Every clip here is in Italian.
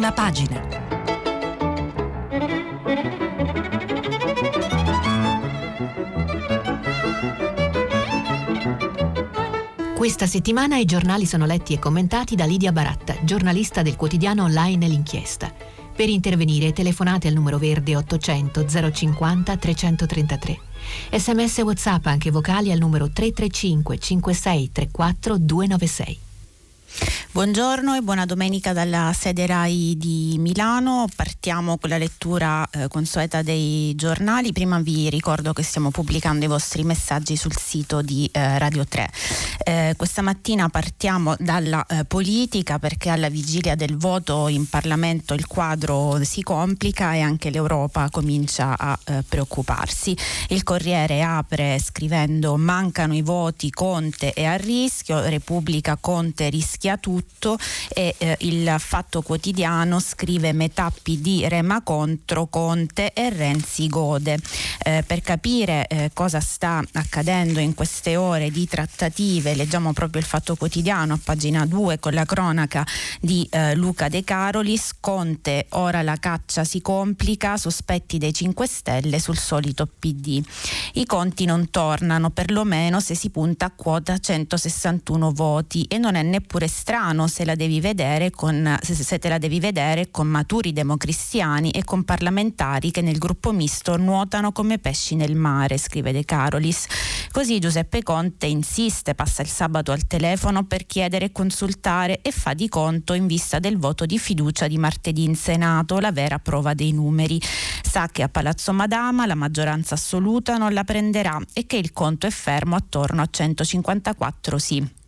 Prima pagina. Questa settimana i giornali sono letti e commentati da Lidia Baratta, giornalista del quotidiano online L'Inchiesta. Per intervenire telefonate al numero verde 800 050 333. Sms WhatsApp anche vocali al numero 335 56 34 296. Buongiorno e buona domenica dalla sede RAI di Milano. Partiamo con la lettura eh, consueta dei giornali. Prima vi ricordo che stiamo pubblicando i vostri messaggi sul sito di eh, Radio 3. Eh, questa mattina partiamo dalla eh, politica perché alla vigilia del voto in Parlamento il quadro si complica e anche l'Europa comincia a eh, preoccuparsi. Il Corriere apre scrivendo mancano i voti, Conte è a rischio, Repubblica Conte rischia tutto tutto e eh, il Fatto Quotidiano scrive metà PD rema contro Conte e Renzi gode. Eh, per capire eh, cosa sta accadendo in queste ore di trattative leggiamo proprio il Fatto Quotidiano a pagina 2 con la cronaca di eh, Luca De Carolis. Conte ora la caccia si complica, sospetti dei 5 Stelle sul solito PD. I conti non tornano perlomeno se si punta a quota 161 voti e non è neppure strano strano se, con, se te la devi vedere con maturi democristiani e con parlamentari che nel gruppo misto nuotano come pesci nel mare, scrive De Carolis. Così Giuseppe Conte insiste, passa il sabato al telefono per chiedere e consultare e fa di conto in vista del voto di fiducia di martedì in Senato, la vera prova dei numeri. Sa che a Palazzo Madama la maggioranza assoluta non la prenderà e che il conto è fermo attorno a 154 sì.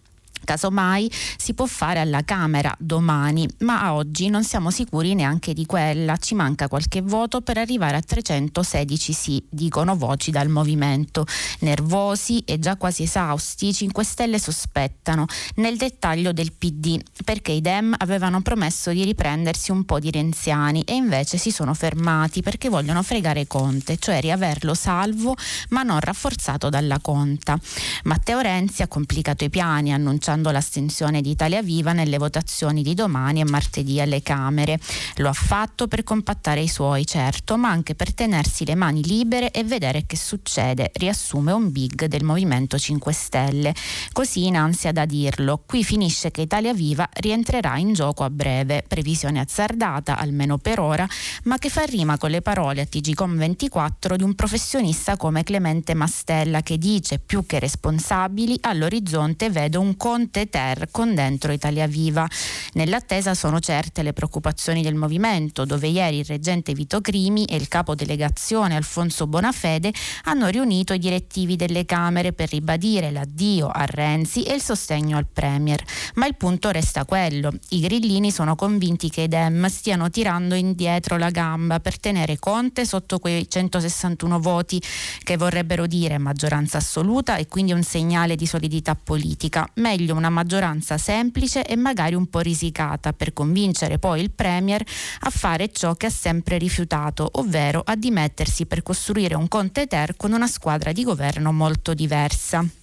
Casomai si può fare alla Camera domani, ma a oggi non siamo sicuri neanche di quella. Ci manca qualche voto per arrivare a 316 sì, dicono voci dal movimento. Nervosi e già quasi esausti, i 5 Stelle sospettano, nel dettaglio del PD, perché i Dem avevano promesso di riprendersi un po' di renziani e invece si sono fermati perché vogliono fregare Conte, cioè riaverlo salvo ma non rafforzato dalla conta. Matteo Renzi ha complicato i piani, annunciando annunciando l'astensione di Italia Viva nelle votazioni di domani e martedì alle Camere. Lo ha fatto per compattare i suoi, certo, ma anche per tenersi le mani libere e vedere che succede, riassume un big del Movimento 5 Stelle. Così in ansia da dirlo, qui finisce che Italia Viva rientrerà in gioco a breve, previsione azzardata, almeno per ora, ma che fa rima con le parole a TGCOM 24 di un professionista come Clemente Mastella che dice più che responsabili all'orizzonte vedo un conto Conte Ter con dentro Italia Viva. Nell'attesa sono certe le preoccupazioni del movimento, dove ieri il reggente Vito Crimi e il capo delegazione Alfonso Bonafede hanno riunito i direttivi delle Camere per ribadire l'addio a Renzi e il sostegno al Premier. Ma il punto resta quello. I grillini sono convinti che i Dem stiano tirando indietro la gamba per tenere Conte sotto quei 161 voti che vorrebbero dire maggioranza assoluta e quindi un segnale di solidità politica. Meglio meglio una maggioranza semplice e magari un po' risicata per convincere poi il Premier a fare ciò che ha sempre rifiutato, ovvero a dimettersi per costruire un Conte Ter con una squadra di governo molto diversa.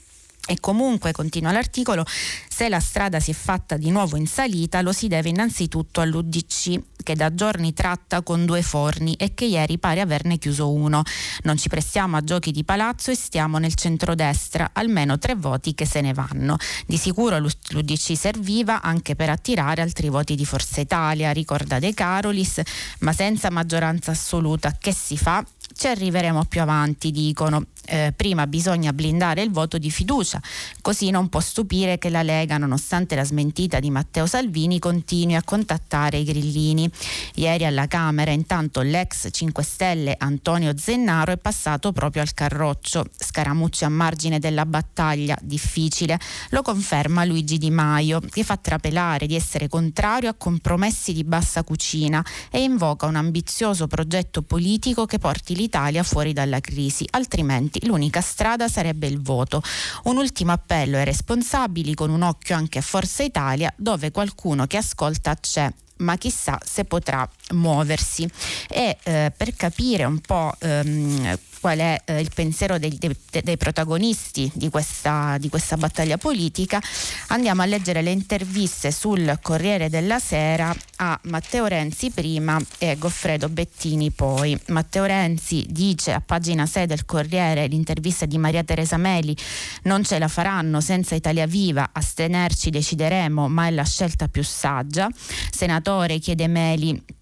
E comunque, continua l'articolo, se la strada si è fatta di nuovo in salita lo si deve innanzitutto all'UDC che da giorni tratta con due forni e che ieri pare averne chiuso uno. Non ci prestiamo a giochi di palazzo e stiamo nel centrodestra, almeno tre voti che se ne vanno. Di sicuro l'UDC serviva anche per attirare altri voti di Forza Italia, ricorda De Carolis, ma senza maggioranza assoluta che si fa? Ci arriveremo più avanti, dicono. Eh, prima bisogna blindare il voto di fiducia, così non può stupire che la Lega, nonostante la smentita di Matteo Salvini, continui a contattare i grillini. Ieri alla Camera, intanto l'ex 5 Stelle Antonio Zennaro è passato proprio al carroccio. Scaramucci a margine della battaglia, difficile, lo conferma Luigi Di Maio, che fa trapelare di essere contrario a compromessi di bassa cucina e invoca un ambizioso progetto politico che porti l'Italia fuori dalla crisi, altrimenti l'unica strada sarebbe il voto. Un ultimo appello ai responsabili con un occhio anche a Forza Italia dove qualcuno che ascolta c'è ma chissà se potrà muoversi. E eh, per capire un po' ehm, qual è eh, il pensiero dei, dei, dei protagonisti di questa, di questa, battaglia politica, andiamo a leggere le interviste sul Corriere della Sera a Matteo Renzi prima e Goffredo Bettini poi. Matteo Renzi dice a pagina 6 del Corriere l'intervista di Maria Teresa Meli non ce la faranno senza Italia Viva, astenerci decideremo, ma è la scelta più saggia. Senatore chiede Meli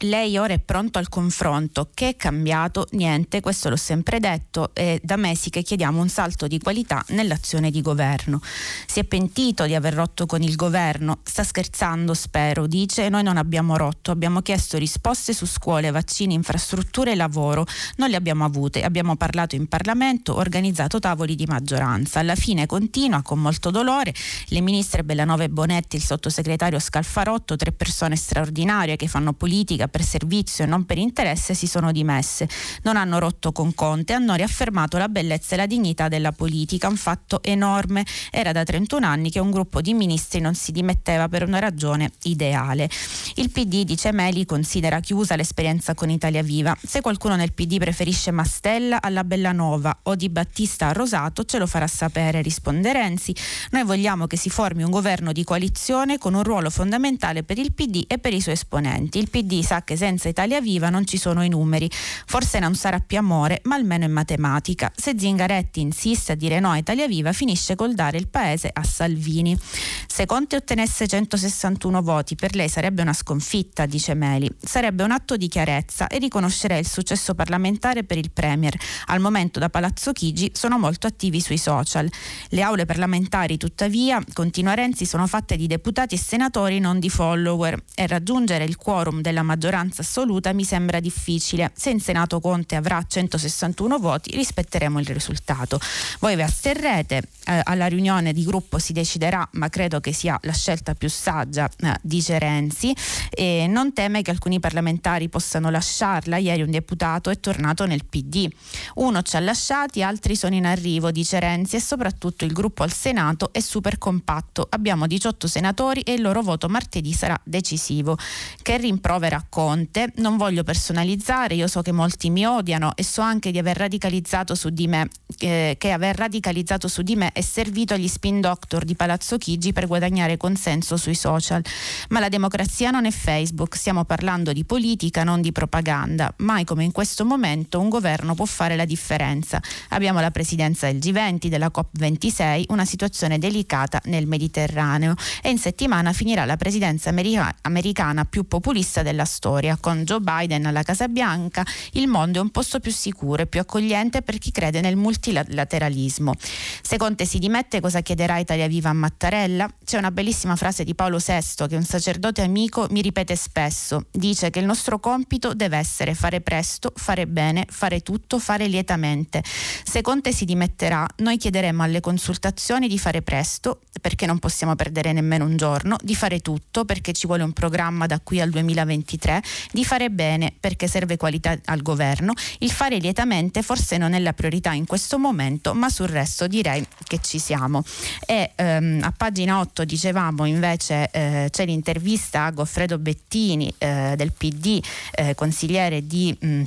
lei ora è pronto al confronto. Che è cambiato? Niente, questo l'ho sempre detto. È da mesi che chiediamo un salto di qualità nell'azione di governo. Si è pentito di aver rotto con il governo? Sta scherzando, spero. Dice: Noi non abbiamo rotto, abbiamo chiesto risposte su scuole, vaccini, infrastrutture e lavoro. Non le abbiamo avute. Abbiamo parlato in Parlamento, organizzato tavoli di maggioranza. Alla fine continua con molto dolore. Le ministre Bellanova e Bonetti, il sottosegretario Scalfarotto, tre persone straordinarie che fanno politica politica per servizio e non per interesse si sono dimesse. Non hanno rotto con Conte, hanno riaffermato la bellezza e la dignità della politica, un fatto enorme. Era da 31 anni che un gruppo di ministri non si dimetteva per una ragione ideale. Il PD, dice Meli, considera chiusa l'esperienza con Italia Viva. Se qualcuno nel PD preferisce Mastella alla Bellanova o Di Battista a Rosato, ce lo farà sapere, risponde Renzi. Noi vogliamo che si formi un governo di coalizione con un ruolo fondamentale per il PD e per i suoi esponenti. Il PD sa sa che senza Italia Viva non ci sono i numeri. Forse non sarà più amore, ma almeno in matematica. Se Zingaretti insiste a dire no a Italia Viva, finisce col dare il paese a Salvini. Se Conte ottenesse 161 voti, per lei sarebbe una sconfitta, dice Meli. Sarebbe un atto di chiarezza e riconoscerei il successo parlamentare per il Premier. Al momento da Palazzo Chigi sono molto attivi sui social. Le aule parlamentari, tuttavia, continua Renzi, sono fatte di deputati e senatori, non di follower, e raggiungere il quorum della maggioranza maggioranza assoluta mi sembra difficile. Se in Senato Conte avrà 161 voti, rispetteremo il risultato. Voi vi asterrete, eh, alla riunione di gruppo si deciderà, ma credo che sia la scelta più saggia, eh, dice Renzi, e non teme che alcuni parlamentari possano lasciarla. Ieri un deputato è tornato nel PD. Uno ci ha lasciati, altri sono in arrivo, dice Renzi, e soprattutto il gruppo al Senato è super compatto. Abbiamo 18 senatori e il loro voto martedì sarà decisivo. Che rimprovera Conte. Non voglio personalizzare, io so che molti mi odiano e so anche di aver radicalizzato su di me, eh, che aver radicalizzato su di me è servito agli spin doctor di Palazzo Chigi per guadagnare consenso sui social. Ma la democrazia non è Facebook, stiamo parlando di politica, non di propaganda. Mai come in questo momento un governo può fare la differenza. Abbiamo la presidenza del G20, della COP26, una situazione delicata nel Mediterraneo e in settimana finirà la presidenza america- americana più populista della storia storia. Con Joe Biden alla Casa Bianca il mondo è un posto più sicuro e più accogliente per chi crede nel multilateralismo. Se Conte si dimette, cosa chiederà Italia Viva a Mattarella? C'è una bellissima frase di Paolo VI che un sacerdote amico mi ripete spesso. Dice che il nostro compito deve essere fare presto, fare bene, fare tutto, fare lietamente. Se Conte si dimetterà, noi chiederemo alle consultazioni di fare presto, perché non possiamo perdere nemmeno un giorno, di fare tutto, perché ci vuole un programma da qui al 2023 di fare bene perché serve qualità al governo. Il fare lietamente forse non è la priorità in questo momento, ma sul resto direi che ci siamo. E ehm, a pagina 8 dicevamo invece eh, c'è l'intervista a Goffredo Bettini eh, del PD, eh, consigliere di... Mh,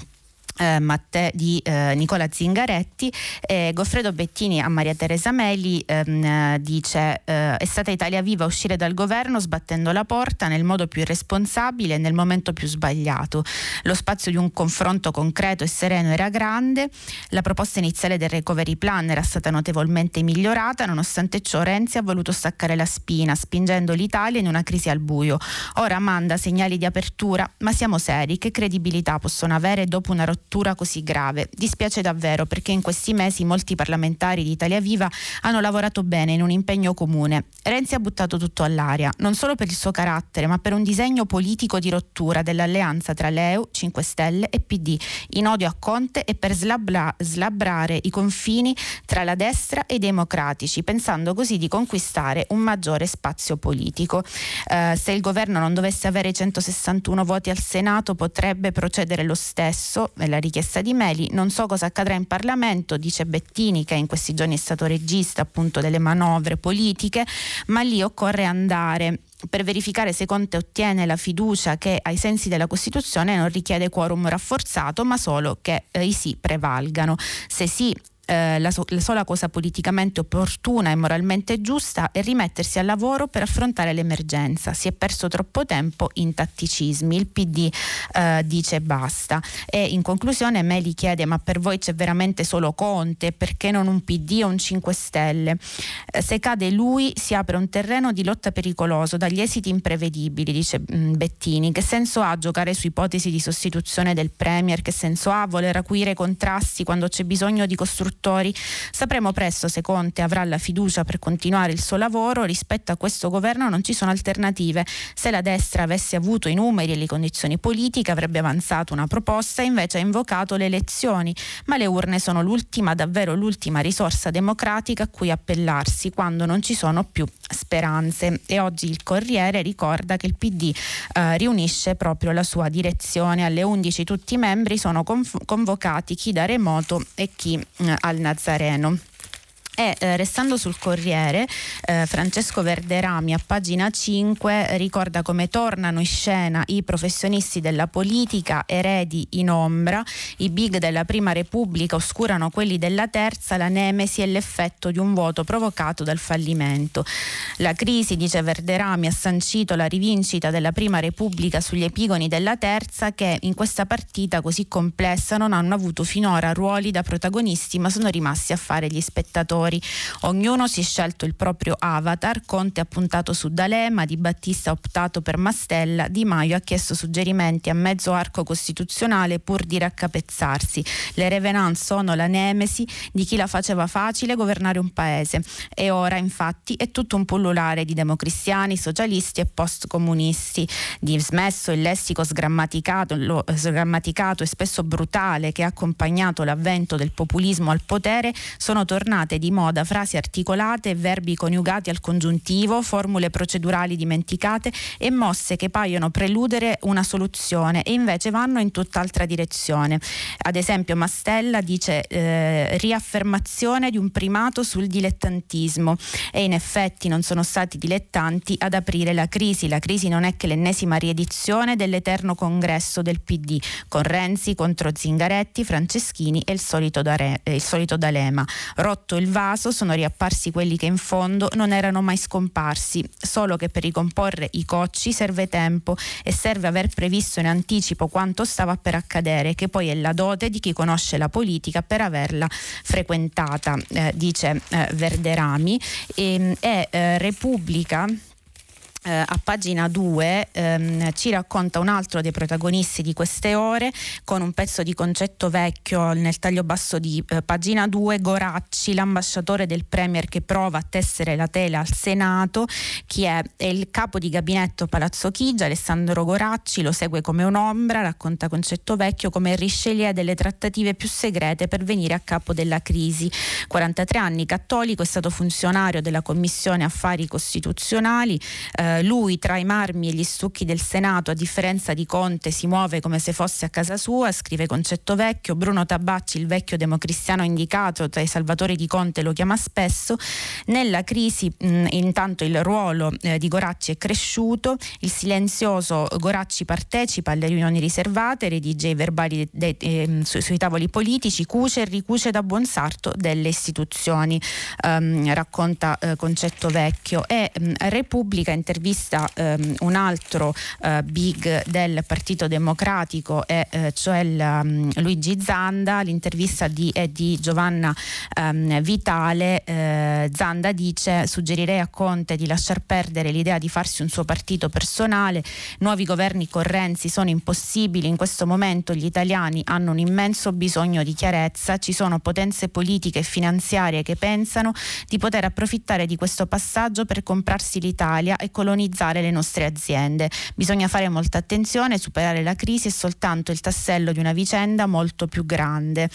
eh, Matte, di eh, Nicola Zingaretti. Eh, Goffredo Bettini a Maria Teresa Meli ehm, dice eh, è stata Italia Viva uscire dal governo sbattendo la porta nel modo più irresponsabile e nel momento più sbagliato. Lo spazio di un confronto concreto e sereno era grande, la proposta iniziale del recovery plan era stata notevolmente migliorata, nonostante ciò Renzi ha voluto staccare la spina, spingendo l'Italia in una crisi al buio. Ora manda segnali di apertura, ma siamo seri, che credibilità possono avere dopo una rottura rottura così grave. Dispiace davvero perché in questi mesi molti parlamentari di Italia Viva hanno lavorato bene in un impegno comune. Renzi ha buttato tutto all'aria, non solo per il suo carattere, ma per un disegno politico di rottura dell'alleanza tra l'EU, 5 Stelle e PD, in odio a Conte e per slabla, slabrare i confini tra la destra e i democratici, pensando così di conquistare un maggiore spazio politico. Eh, se il governo non dovesse avere 161 voti al Senato potrebbe procedere lo stesso, la richiesta di Meli. Non so cosa accadrà in Parlamento, dice Bettini, che in questi giorni è stato regista appunto delle manovre politiche, ma lì occorre andare per verificare se Conte ottiene la fiducia che ai sensi della Costituzione non richiede quorum rafforzato, ma solo che eh, i sì prevalgano. Se sì eh, la, so- la, sola cosa politicamente opportuna e moralmente giusta è rimettersi al lavoro per affrontare l'emergenza. Si è perso troppo tempo in tatticismi. Il PD eh, dice basta. E in conclusione Meli chiede: ma per voi c'è veramente solo Conte? Perché non un PD o un 5 Stelle? Eh, se cade lui si apre un terreno di lotta pericoloso dagli esiti imprevedibili, dice mh, mm, Bettini. Che senso ha giocare su ipotesi di sostituzione del Premier? Che senso ha voler acuire contrasti quando c'è bisogno di costruzione? Istruttori. Sapremo presto se Conte avrà la fiducia per continuare il suo lavoro. Rispetto a questo governo non ci sono alternative. Se la destra avesse avuto i numeri e le condizioni politiche avrebbe avanzato una proposta, invece ha invocato le elezioni. Ma le urne sono l'ultima, davvero l'ultima risorsa democratica a cui appellarsi quando non ci sono più speranze. E oggi il Corriere ricorda che il PD eh, riunisce proprio la sua direzione. Alle 11 tutti i membri sono conv- convocati chi da remoto e chi eh, al Nazareno. E eh, restando sul Corriere, eh, Francesco Verderami a pagina 5 ricorda come tornano in scena i professionisti della politica, eredi in ombra, i big della Prima Repubblica oscurano quelli della Terza, la nemesi e l'effetto di un voto provocato dal fallimento. La crisi, dice Verderami, ha sancito la rivincita della Prima Repubblica sugli epigoni della Terza che in questa partita così complessa non hanno avuto finora ruoli da protagonisti ma sono rimasti a fare gli spettatori giocatori. Ognuno si è scelto il proprio avatar, Conte ha puntato su D'Alema, Di Battista ha optato per Mastella, Di Maio ha chiesto suggerimenti a mezzo arco costituzionale pur di raccapezzarsi. Le Revenant sono la nemesi di chi la faceva facile governare un paese e ora infatti è tutto un pullulare di democristiani, socialisti e postcomunisti, di smesso il lessico sgrammaticato, lo, sgrammaticato e spesso brutale che ha accompagnato l'avvento del populismo al potere sono tornate di frasi articolate, verbi coniugati al congiuntivo, formule procedurali dimenticate e mosse che paiono preludere una soluzione e invece vanno in tutt'altra direzione. Ad esempio Mastella dice eh, riaffermazione di un primato sul dilettantismo e in effetti non sono stati dilettanti ad aprire la crisi. La crisi non è che l'ennesima riedizione dell'eterno congresso del PD con Renzi contro Zingaretti, Franceschini e il solito, Dare, eh, il solito D'Alema. Rotto il vaso vaso sono riapparsi quelli che in fondo non erano mai scomparsi, solo che per ricomporre i cocci serve tempo e serve aver previsto in anticipo quanto stava per accadere, che poi è la dote di chi conosce la politica per averla frequentata, eh, dice eh, Verderami. E, ehm, eh, Repubblica eh, a pagina 2 ehm, ci racconta un altro dei protagonisti di queste ore con un pezzo di concetto vecchio nel taglio basso di eh, pagina 2 Goracci, l'ambasciatore del Premier che prova a tessere la tela al Senato chi è? è il capo di gabinetto Palazzo Chigia Alessandro Goracci lo segue come un'ombra racconta concetto vecchio come Richelieu delle trattative più segrete per venire a capo della crisi 43 anni cattolico è stato funzionario della Commissione Affari Costituzionali eh, eh, lui tra i marmi e gli stucchi del Senato, a differenza di Conte, si muove come se fosse a casa sua, scrive Concetto Vecchio, Bruno Tabacci, il vecchio democristiano indicato tra i salvatori di Conte, lo chiama spesso. Nella crisi mh, intanto il ruolo eh, di Goracci è cresciuto, il silenzioso Goracci partecipa alle riunioni riservate, redige i verbali de, de, eh, su, sui tavoli politici, cuce e ricuce da buon sarto delle istituzioni, um, racconta eh, Concetto Vecchio. E mh, Repubblica interviene intervista ehm, un altro eh, big del Partito Democratico, eh, cioè il, um, Luigi Zanda. L'intervista di, è di Giovanna ehm, Vitale. Eh, Zanda dice: Suggerirei a Conte di lasciar perdere l'idea di farsi un suo partito personale. Nuovi governi con Renzi sono impossibili. In questo momento gli italiani hanno un immenso bisogno di chiarezza. Ci sono potenze politiche e finanziarie che pensano di poter approfittare di questo passaggio per comprarsi l'Italia e colonizzare colonizzare le nostre aziende. Bisogna fare molta attenzione, superare la crisi è soltanto il tassello di una vicenda molto più grande.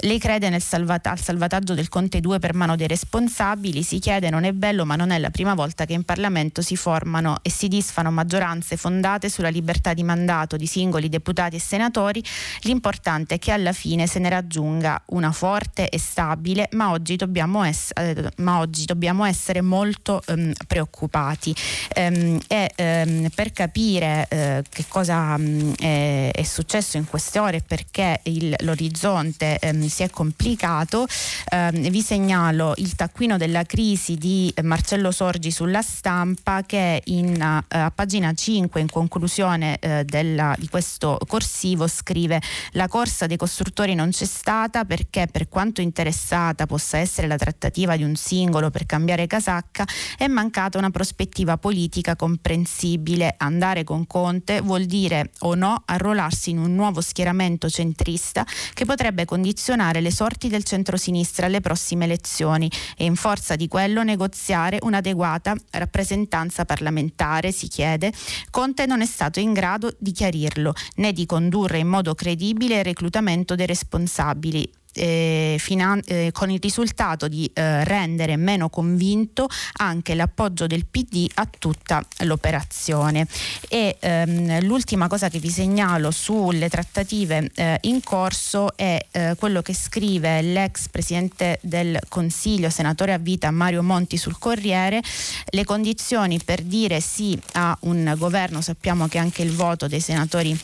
Lei crede nel salvat- al salvataggio del Conte 2 per mano dei responsabili, si chiede non è bello ma non è la prima volta che in Parlamento si formano e si disfano maggioranze fondate sulla libertà di mandato di singoli deputati e senatori, l'importante è che alla fine se ne raggiunga una forte e stabile, ma oggi dobbiamo, ess- eh, ma oggi dobbiamo essere molto ehm, preoccupati. Ehm, e ehm, per capire eh, che cosa mh, è, è, successo in queste ore e perché il, l'orizzonte ehm, si è complicato, ehm, vi segnalo il taccuino della crisi di Marcello Sorgi sulla stampa che in, uh, a pagina 5 in conclusione uh, della, di questo corsivo scrive la corsa dei costruttori non c'è stata perché per quanto interessata possa essere la trattativa di un singolo per cambiare casacca è mancata una prospettiva politica comprensibile. Andare con Conte vuol dire o no arruolarsi in un nuovo schieramento centrista che potrebbe condizionare le sorti del centrosinistra alle prossime elezioni e in forza di quello negoziare un'adeguata rappresentanza parlamentare, si chiede. Conte non è stato in grado di chiarirlo né di condurre in modo credibile il reclutamento dei responsabili eh, finan- eh, con il risultato di eh, rendere meno convinto anche l'appoggio del PD a tutta l'operazione. E ehm, l'ultima cosa che vi segnalo sulle trattative eh, in corso è eh, quello che scrive l'ex presidente del Consiglio, senatore a vita Mario Monti sul Corriere, le condizioni per dire sì a un governo, sappiamo che anche il voto dei senatori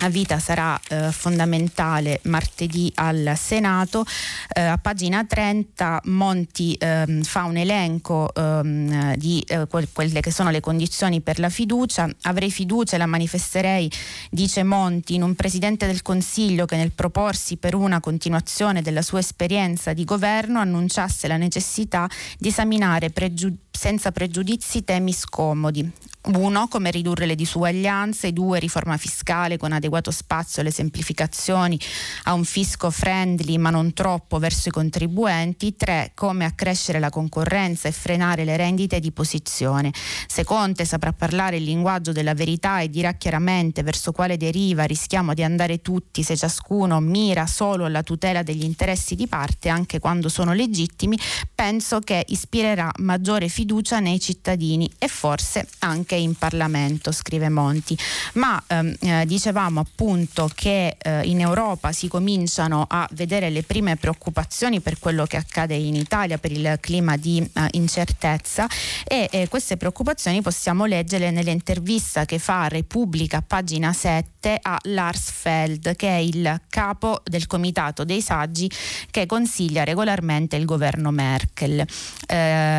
a vita sarà eh, fondamentale martedì al Senato. Eh, a pagina 30 Monti ehm, fa un elenco ehm, di eh, que- quelle che sono le condizioni per la fiducia. Avrei fiducia e la manifesterei, dice Monti, in un Presidente del Consiglio che nel proporsi per una continuazione della sua esperienza di governo annunciasse la necessità di esaminare pregiudizi senza pregiudizi temi scomodi. Uno, come ridurre le disuguaglianze, due, riforma fiscale con adeguato spazio alle semplificazioni, a un fisco friendly ma non troppo verso i contribuenti, tre, come accrescere la concorrenza e frenare le rendite di posizione. Se Conte saprà parlare il linguaggio della verità e dirà chiaramente verso quale deriva rischiamo di andare tutti se ciascuno mira solo alla tutela degli interessi di parte, anche quando sono legittimi, penso che ispirerà maggiore fiducia nei cittadini e forse anche in Parlamento, scrive Monti. Ma ehm, eh, dicevamo appunto che eh, in Europa si cominciano a vedere le prime preoccupazioni per quello che accade in Italia, per il clima di eh, incertezza e eh, queste preoccupazioni possiamo leggerle nell'intervista che fa Repubblica, pagina 7, a Lars Feld, che è il capo del Comitato dei Saggi che consiglia regolarmente il governo Merkel. Eh,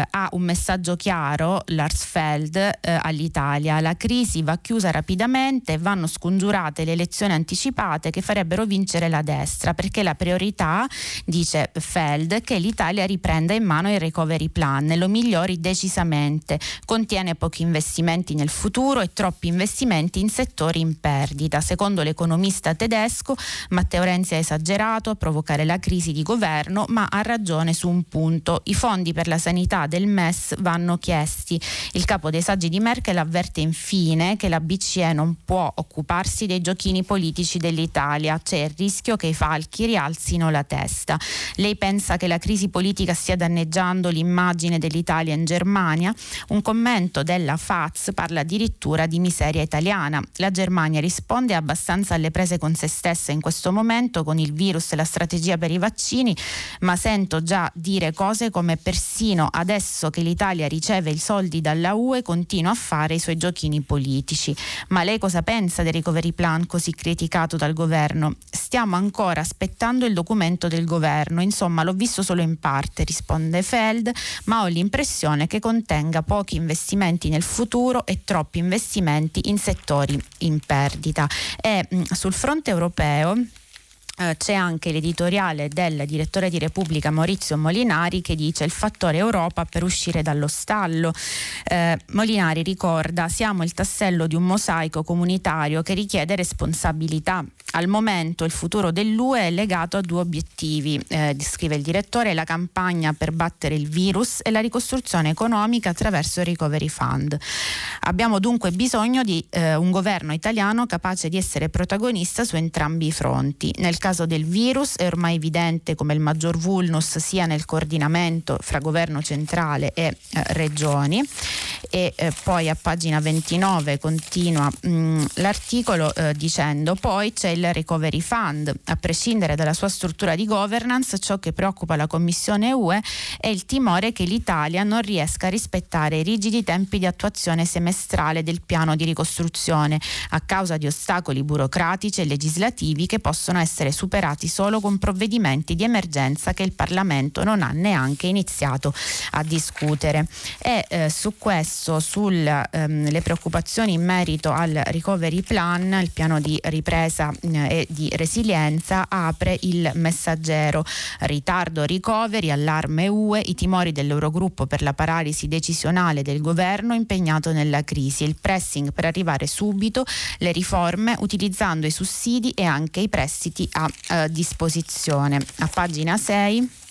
ha un messaggio chiaro, Lars Feld, eh, agli Italia. La crisi va chiusa rapidamente, vanno scongiurate le elezioni anticipate che farebbero vincere la destra, perché la priorità, dice Feld, che l'Italia riprenda in mano il recovery plan lo migliori decisamente. Contiene pochi investimenti nel futuro e troppi investimenti in settori in perdita. Secondo l'economista tedesco, Matteo Renzi ha esagerato a provocare la crisi di governo, ma ha ragione su un punto. I fondi per la sanità del MES vanno chiesti. Il capo dei saggi di Merkel avverte infine che la BCE non può occuparsi dei giochini politici dell'Italia, c'è il rischio che i falchi rialzino la testa. Lei pensa che la crisi politica stia danneggiando l'immagine dell'Italia in Germania? Un commento della FAZ parla addirittura di miseria italiana. La Germania risponde abbastanza alle prese con se stessa in questo momento con il virus e la strategia per i vaccini, ma sento già dire cose come persino adesso che l'Italia riceve i soldi dalla UE continua a fare i suoi giochini politici. Ma lei cosa pensa del recovery plan così criticato dal governo? Stiamo ancora aspettando il documento del governo, insomma l'ho visto solo in parte, risponde Feld, ma ho l'impressione che contenga pochi investimenti nel futuro e troppi investimenti in settori in perdita. E mh, sul fronte europeo c'è anche l'editoriale del direttore di Repubblica Maurizio Molinari che dice il fattore Europa per uscire dallo stallo. Eh, Molinari ricorda siamo il tassello di un mosaico comunitario che richiede responsabilità. Al momento il futuro dell'UE è legato a due obiettivi, eh, scrive il direttore, la campagna per battere il virus e la ricostruzione economica attraverso il Recovery Fund. Abbiamo dunque bisogno di eh, un governo italiano capace di essere protagonista su entrambi i fronti. Nel caso del virus è ormai evidente come il maggior vulnus sia nel coordinamento fra governo centrale e eh, regioni. E eh, poi a pagina 29 continua mh, mm, l'articolo eh, dicendo poi c'è il recovery fund. A prescindere dalla sua struttura di governance ciò che preoccupa la Commissione UE è il timore che l'Italia non riesca a rispettare i rigidi tempi di attuazione semestrale del piano di ricostruzione a causa di ostacoli burocratici e legislativi che possono essere superati solo con provvedimenti di emergenza che il Parlamento non ha neanche iniziato a discutere. E eh, su questo, sulle ehm, preoccupazioni in merito al recovery plan, il piano di ripresa eh, e di resilienza, apre il messaggero. Ritardo recovery, allarme UE, i timori dell'Eurogruppo per la paralisi decisionale del governo impegnato nella crisi, il pressing per arrivare subito, le riforme utilizzando i sussidi e anche i prestiti a eh, disposizione. A pagina 6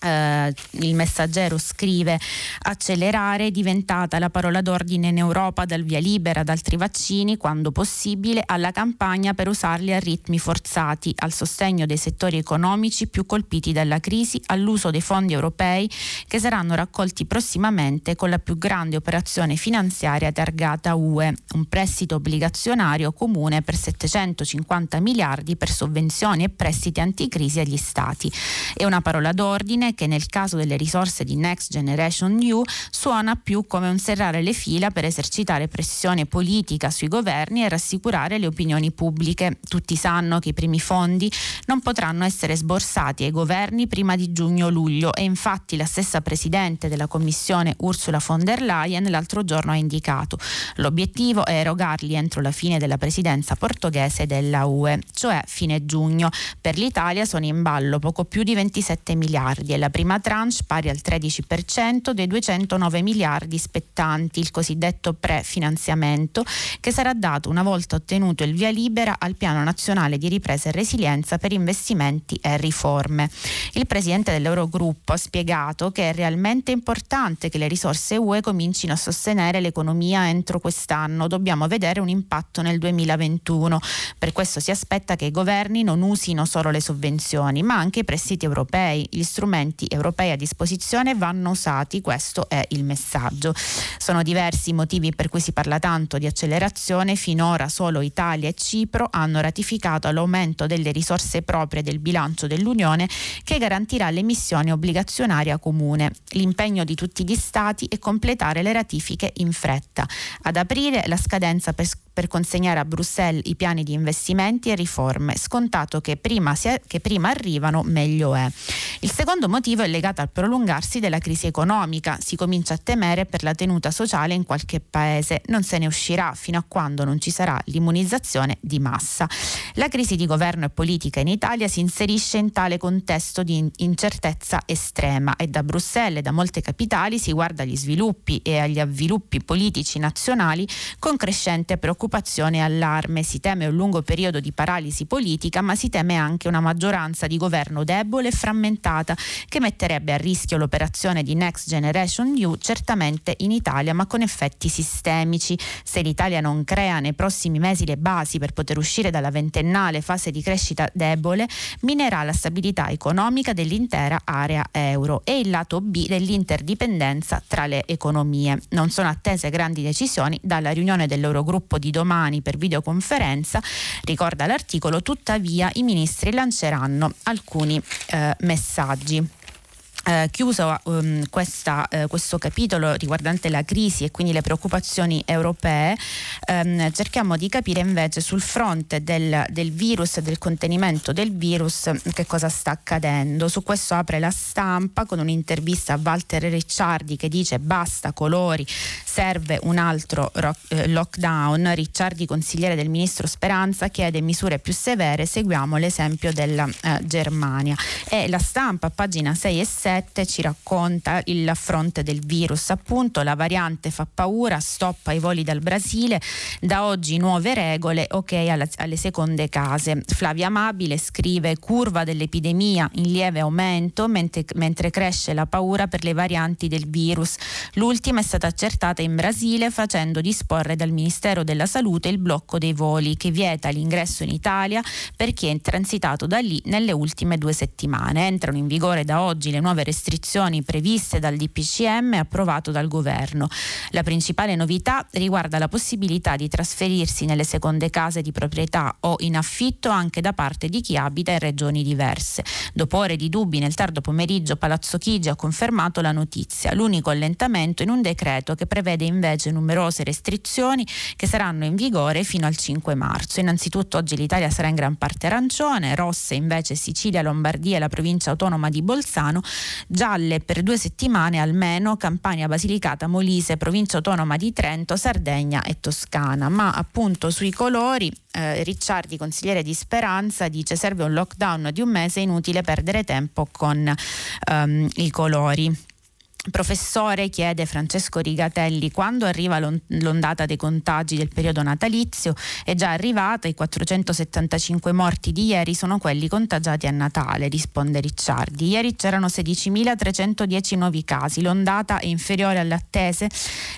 eh, il messaggero scrive accelerare è diventata la parola d'ordine in Europa dal via libera ad altri vaccini quando possibile alla campagna per usarli a ritmi forzati al sostegno dei settori economici più colpiti dalla crisi all'uso dei fondi europei che saranno raccolti prossimamente con la più grande operazione finanziaria targata UE un prestito obbligazionario comune per 750 miliardi per sovvenzioni e prestiti anticrisi agli stati. È una parola d'ordine che nel caso delle risorse di Next Generation EU suona più come un serrare le fila per esercitare pressione politica sui governi e rassicurare le opinioni pubbliche. Tutti sanno che i primi fondi non potranno essere sborsati ai governi prima di giugno-luglio e infatti la stessa Presidente della Commissione Ursula von der Leyen l'altro giorno ha indicato l'obiettivo è erogarli entro la fine della presidenza portoghese della UE, cioè fine giugno. Per l'Italia sono in ballo poco più di 27 miliardi e la prima tranche pari al 13% dei 209 miliardi spettanti, il cosiddetto prefinanziamento, che sarà dato una volta ottenuto il via libera al Piano Nazionale di Ripresa e Resilienza per investimenti e riforme. Il presidente dell'Eurogruppo ha spiegato che è realmente importante che le risorse UE comincino a sostenere l'economia entro quest'anno. Dobbiamo vedere un impatto nel 2021. Per questo si aspetta che i governi non usino solo le sovvenzioni, ma anche i prestiti europei, gli strumenti strumenti europei a disposizione vanno usati, questo è il messaggio. Sono diversi i motivi per cui si parla tanto di accelerazione, finora solo Italia e Cipro hanno ratificato l'aumento delle risorse proprie del bilancio dell'Unione che garantirà l'emissione obbligazionaria comune. L'impegno di tutti gli Stati è completare le ratifiche in fretta. Ad aprile la scadenza per per consegnare a Bruxelles i piani di investimenti e riforme, scontato che prima, è, che prima arrivano meglio è. Il secondo è legato al prolungarsi della crisi economica. Si comincia a temere per la tenuta sociale in qualche paese. Non se ne uscirà fino a quando non ci sarà l'immunizzazione di massa. La crisi di governo e politica in Italia si inserisce in tale contesto di incertezza estrema e da Bruxelles e da molte capitali si guarda agli sviluppi e agli avviluppi politici nazionali con crescente preoccupazione e allarme. Si teme un lungo periodo di paralisi politica, ma si teme anche una maggioranza di governo debole e frammentata che metterebbe a rischio l'operazione di Next Generation EU, certamente in Italia, ma con effetti sistemici. Se l'Italia non crea nei prossimi mesi le basi per poter uscire dalla ventennale fase di crescita debole, minerà la stabilità economica dell'intera area euro e il lato B dell'interdipendenza tra le economie. Non sono attese grandi decisioni dalla riunione dell'Eurogruppo di domani per videoconferenza, ricorda l'articolo, tuttavia i ministri lanceranno alcuni eh, messaggi. Eh, chiuso um, questa, eh, questo capitolo riguardante la crisi e quindi le preoccupazioni europee, ehm, cerchiamo di capire invece sul fronte del, del virus del contenimento del virus che cosa sta accadendo. Su questo apre la stampa con un'intervista a Walter Ricciardi che dice basta colori, serve un altro rock, eh, lockdown. Ricciardi, consigliere del ministro Speranza, chiede misure più severe, seguiamo l'esempio della eh, Germania. E la stampa, pagina 6 e 7, 7 ci racconta il fronte del virus. Appunto la variante fa paura, stoppa i voli dal Brasile, da oggi nuove regole, ok alla, alle seconde case. Flavia Amabile scrive curva dell'epidemia in lieve aumento mentre, mentre cresce la paura per le varianti del virus. L'ultima è stata accertata in Brasile facendo disporre dal Ministero della Salute il blocco dei voli che vieta l'ingresso in Italia per chi è transitato da lì nelle ultime due settimane. Entrano in vigore da oggi le nuove restrizioni previste dal DPCM approvato dal governo. La principale novità riguarda la possibilità di trasferirsi nelle seconde case di proprietà o in affitto anche da parte di chi abita in regioni diverse. Dopo ore di dubbi nel tardo pomeriggio Palazzo Chigi ha confermato la notizia, l'unico allentamento in un decreto che prevede invece numerose restrizioni che saranno in vigore fino al 5 marzo. Innanzitutto oggi l'Italia sarà in gran parte arancione, rosse invece Sicilia, Lombardia e la provincia autonoma di Bolzano, gialle per due settimane almeno Campania, Basilicata, Molise, provincia autonoma di Trento, Sardegna e Toscana. Ma appunto sui colori eh, Ricciardi, consigliere di Speranza, dice serve un lockdown di un mese, inutile perdere tempo con um, i colori. Professore, chiede Francesco Rigatelli, quando arriva l'ondata dei contagi del periodo natalizio? È già arrivata, i 475 morti di ieri sono quelli contagiati a Natale, risponde Ricciardi. Ieri c'erano 16.310 nuovi casi, l'ondata è inferiore alle attese.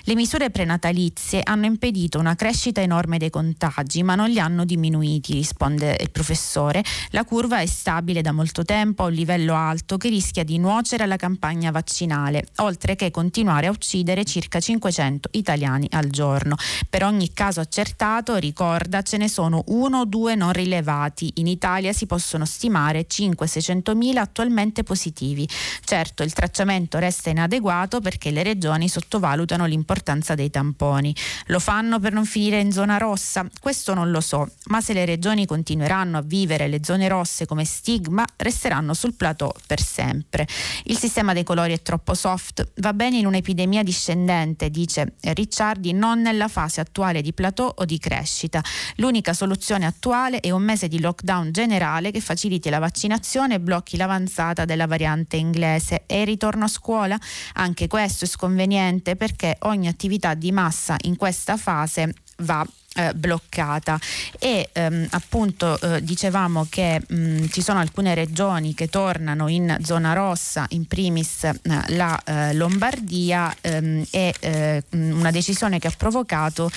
Le misure prenatalizie hanno impedito una crescita enorme dei contagi, ma non li hanno diminuiti, risponde il professore. La curva è stabile da molto tempo a un livello alto che rischia di nuocere alla campagna vaccinale oltre che continuare a uccidere circa 500 italiani al giorno. Per ogni caso accertato, ricorda, ce ne sono uno o due non rilevati. In Italia si possono stimare 500-600 mila attualmente positivi. Certo, il tracciamento resta inadeguato perché le regioni sottovalutano l'importanza dei tamponi. Lo fanno per non finire in zona rossa? Questo non lo so, ma se le regioni continueranno a vivere le zone rosse come stigma, resteranno sul plateau per sempre. Il sistema dei colori è troppo soft soft va bene in un'epidemia discendente, dice Ricciardi, non nella fase attuale di plateau o di crescita. L'unica soluzione attuale è un mese di lockdown generale che faciliti la vaccinazione e blocchi l'avanzata della variante inglese. E il ritorno a scuola? Anche questo è sconveniente perché ogni attività di massa in questa fase va eh, bloccata e ehm, appunto eh, dicevamo che mh, ci sono alcune regioni che tornano in zona rossa, in primis eh, la eh, Lombardia ehm, e eh, una decisione che ha provocato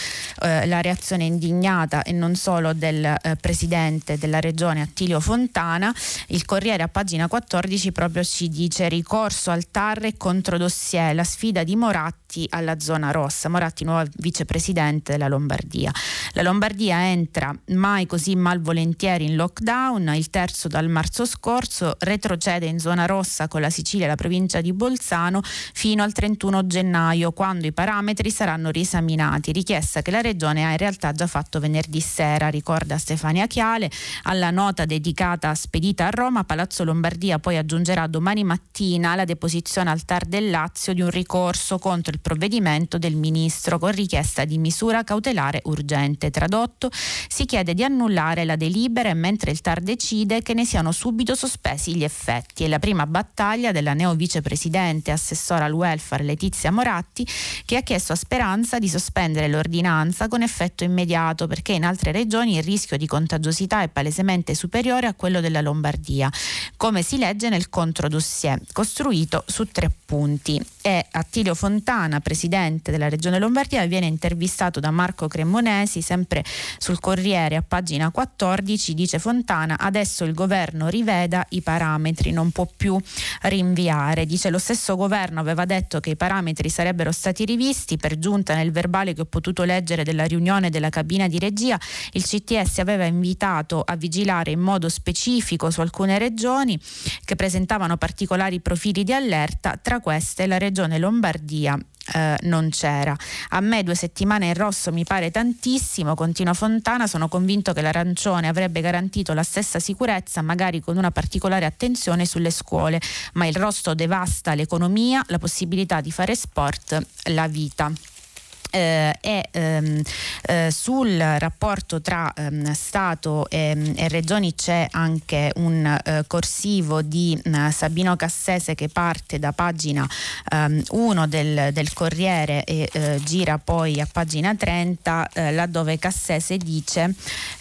eh, la reazione indignata e non solo del presidente della regione Attilio Fontana. Il Corriere a pagina 14 proprio ci dice ricorso al TAR e contro dossier, la sfida di Moratti alla zona rossa. Moratti nuovo vicepresidente della Lombardia. La Lombardia entra mai così malvolentieri in lockdown, il terzo dal marzo scorso, retrocede in zona rossa con la Sicilia e la provincia di Bolzano fino al 31 gennaio, quando i parametri saranno riesaminati, richiesta che la Regione ha in realtà già fatto venerdì sera, ricorda Stefania Chiale, alla nota dedicata spedita a Roma, Palazzo Lombardia poi aggiungerà domani mattina la deposizione al TAR del Lazio di un ricorso contro il provvedimento del Ministro con richiesta di misura cautelare urgente. Tradotto, si chiede di annullare la delibera mentre il TAR decide che ne siano subito sospesi gli effetti. È la prima battaglia della neo vicepresidente assessora al welfare Letizia Moratti che ha chiesto a Speranza di sospendere l'ordinanza con effetto immediato perché in altre regioni il rischio di contagiosità è palesemente superiore a quello della Lombardia, come si legge nel controdossier costruito su tre punti. E Attilio Fontana, presidente della regione Lombardia, viene intervistato da Marco Cremonesi, sempre sul Corriere a pagina 14, dice Fontana, adesso il governo riveda i parametri, non può più rinviare. Dice lo stesso governo aveva detto che i parametri sarebbero stati rivisti, per giunta nel verbale che ho potuto leggere della riunione della cabina di regia, il CTS aveva invitato a vigilare in modo specifico su alcune regioni che presentavano particolari profili di allerta, tra queste la regione Lombardia eh, non c'era. A me due settimane in rosso mi pare tantissimo, continua Fontana, sono convinto che l'arancione avrebbe garantito la stessa sicurezza, magari con una particolare attenzione sulle scuole, ma il rosso devasta l'economia, la possibilità di fare sport, la vita. Eh, e ehm, eh, sul rapporto tra ehm, Stato e, e, Regioni c'è anche un eh, corsivo di eh, Sabino Cassese che parte da pagina 1 ehm, del, del, Corriere e eh, gira poi a pagina 30 eh, laddove Cassese dice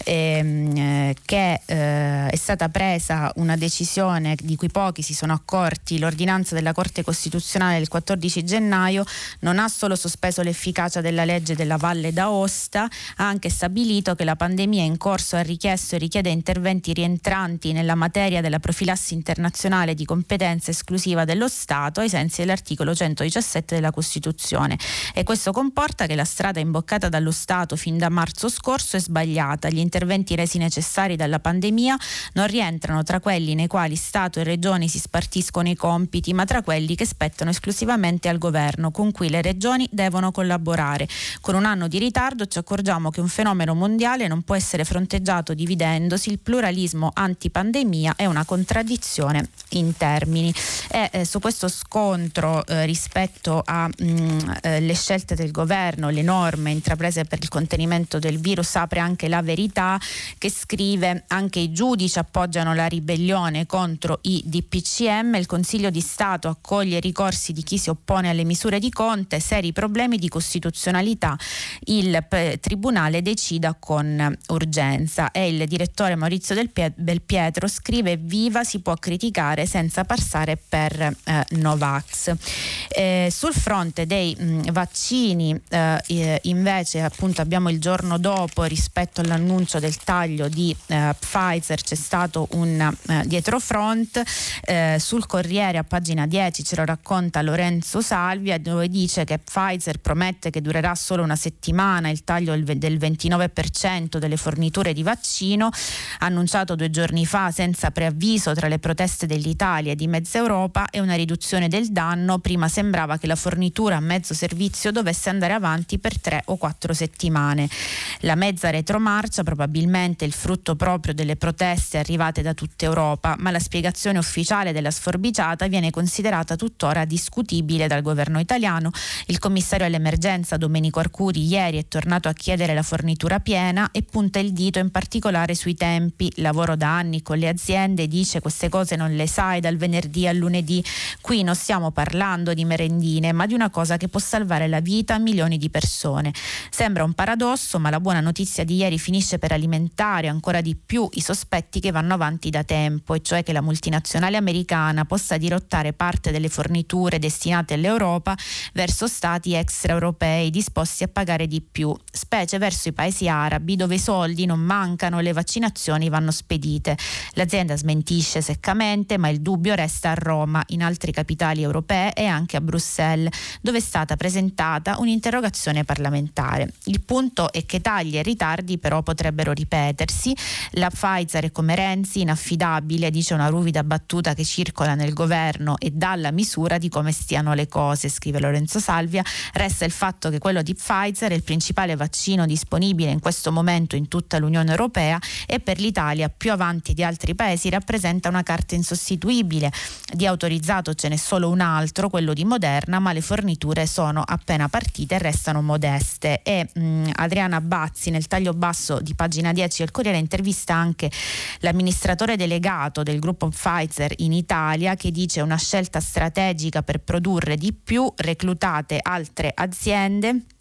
ehm, che è stata presa una decisione di cui pochi si sono accorti, l'ordinanza della Corte Costituzionale del 14 gennaio non ha solo sospeso l'efficacia della legge della Valle d'Aosta ha anche stabilito che la pandemia in corso ha richiesto e richiede interventi rientranti nella materia della profilassi internazionale di competenza esclusiva dello Stato ai sensi dell'articolo 117 della Costituzione e questo comporta che la strada imboccata dallo Stato fin da marzo scorso è sbagliata. Gli interventi resi necessari dalla pandemia non rientrano tra quelli nei quali Stato e Regioni si spartiscono i compiti, ma tra quelli che spettano esclusivamente al governo, con cui le regioni devono collaborare. Con un anno di ritardo ci accorgiamo che un fenomeno mondiale non può essere fronteggiato dividendosi, il pluralismo antipandemia è una contraddizione in termini. E eh, su questo scontro eh, rispetto alle mm, eh, scelte del governo, le norme intraprese per il contenimento del virus, apre anche la verità che scrive anche i giudici appoggiano la ribellione contro i DPCM, il Consiglio di Stato accoglie i ricorsi di chi si oppone alle misure di Conte, seri problemi di costituzionalità il Tribunale decida con urgenza e il direttore Maurizio Del, Pietro scrive viva si può criticare senza passare per eh, Novax. Eh, sul fronte dei mh, vaccini eh, invece appunto abbiamo il giorno dopo rispetto all'annuncio del taglio di eh, Pfizer c'è stato un eh, dietrofront eh, sul Corriere a pagina 10 ce lo racconta Lorenzo Salvia dove dice che Pfizer promette che durerà solo una settimana il taglio del 29% delle forniture di vaccino, annunciato due giorni fa senza preavviso tra le proteste dell'Italia e di mezza Europa e una riduzione del danno. Prima sembrava che la fornitura a mezzo servizio dovesse andare avanti per tre o quattro settimane. La mezza retromarcia probabilmente il frutto proprio delle proteste arrivate da tutta Europa, ma la spiegazione ufficiale della sforbiciata viene considerata tuttora discutibile dal governo italiano. Il commissario all'emergenza Domenico Arcuri ieri è tornato a chiedere la fornitura piena e punta il dito in particolare sui tempi. Lavoro da anni con le aziende, dice queste cose non le sai dal venerdì al lunedì. Qui non stiamo parlando di merendine, ma di una cosa che può salvare la vita a milioni di persone. Sembra un paradosso, ma la buona notizia di ieri finisce per alimentare ancora di più i sospetti che vanno avanti da tempo, e cioè che la multinazionale americana possa dirottare parte delle forniture destinate all'Europa verso stati extraeuropei disposti a pagare di più, specie verso i paesi arabi dove i soldi non mancano e le vaccinazioni vanno spedite. L'azienda smentisce seccamente, ma il dubbio resta a Roma, in altre capitali europee e anche a Bruxelles, dove è stata presentata un'interrogazione parlamentare. Il punto è che tagli e ritardi però potrebbero ripetersi. La Pfizer è come Renzi, inaffidabile, dice una ruvida battuta che circola nel governo e dà la misura di come stiano le cose, scrive Lorenzo Salvia. Resta il fatto che quello di Pfizer è il principale vaccino disponibile in questo momento in tutta l'Unione Europea e per l'Italia più avanti di altri paesi rappresenta una carta insostituibile. Di autorizzato ce n'è solo un altro, quello di Moderna, ma le forniture sono appena partite e restano modeste. E mh, Adriana Bazzi nel taglio basso di pagina 10 del Corriere intervista anche l'amministratore delegato del gruppo Pfizer in Italia che dice una scelta strategica per produrre di più, reclutate altre aziende grande.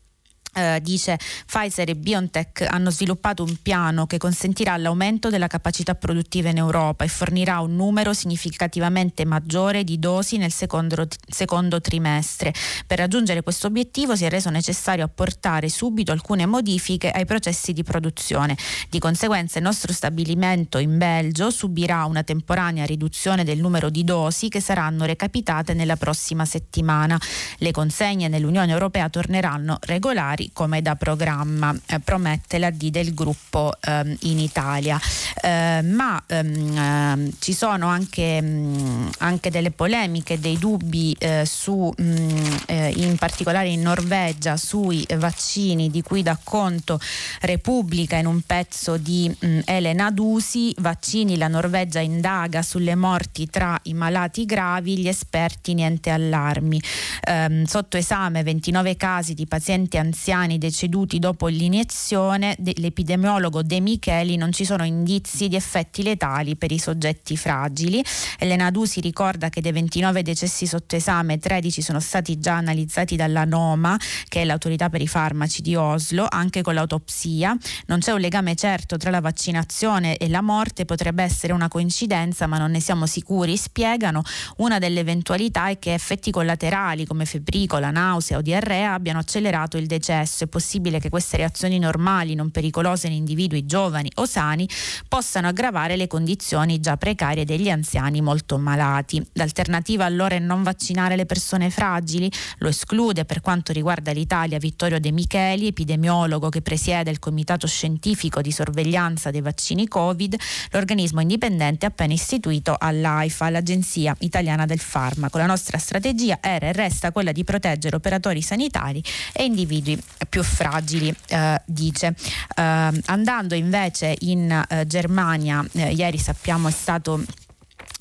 Uh, dice Pfizer e BioNTech hanno sviluppato un piano che consentirà l'aumento della capacità produttiva in Europa e fornirà un numero significativamente maggiore di dosi nel secondo, secondo trimestre. Per raggiungere questo obiettivo si è reso necessario apportare subito alcune modifiche ai processi di produzione. Di conseguenza il nostro stabilimento in Belgio subirà una temporanea riduzione del numero di dosi che saranno recapitate nella prossima settimana. Le consegne nell'Unione Europea torneranno regolari fuori come da programma, eh, promette la D del gruppo ehm, in Italia. Eh, ma ehm, ehm ci sono anche, mh, anche, delle polemiche, dei dubbi eh, su, mh, eh, in particolare in Norvegia, sui vaccini di cui dà conto Repubblica in un pezzo di mh, Elena Dusi. Vaccini, la Norvegia indaga sulle morti tra i malati gravi, gli esperti niente allarmi. Ehm, sotto esame 29 casi di pazienti anziani anziani deceduti dopo l'iniezione, l'epidemiologo De Micheli non ci sono indizi di effetti letali per i soggetti fragili. Elena Dusi ricorda che dei 29 decessi sotto esame 13 sono stati già analizzati dalla NOMA, che è l'autorità per i farmaci di Oslo, anche con l'autopsia. Non c'è un legame certo tra la vaccinazione e la morte, potrebbe essere una coincidenza, ma non ne siamo sicuri. Spiegano una delle eventualità è che effetti collaterali come febbricola, nausea o diarrea abbiano accelerato il decesso. È possibile che queste reazioni normali, non pericolose in individui giovani o sani, possano aggravare le condizioni già precarie degli anziani molto malati. L'alternativa allora è non vaccinare le persone fragili? Lo esclude per quanto riguarda l'Italia Vittorio De Micheli, epidemiologo che presiede il Comitato Scientifico di Sorveglianza dei Vaccini Covid, l'organismo indipendente appena istituito all'AIFA, l'Agenzia Italiana del Farmaco. La nostra strategia era e resta quella di proteggere operatori sanitari e individui più fragili, eh, dice. Eh, andando invece in eh, Germania, eh, ieri sappiamo è stato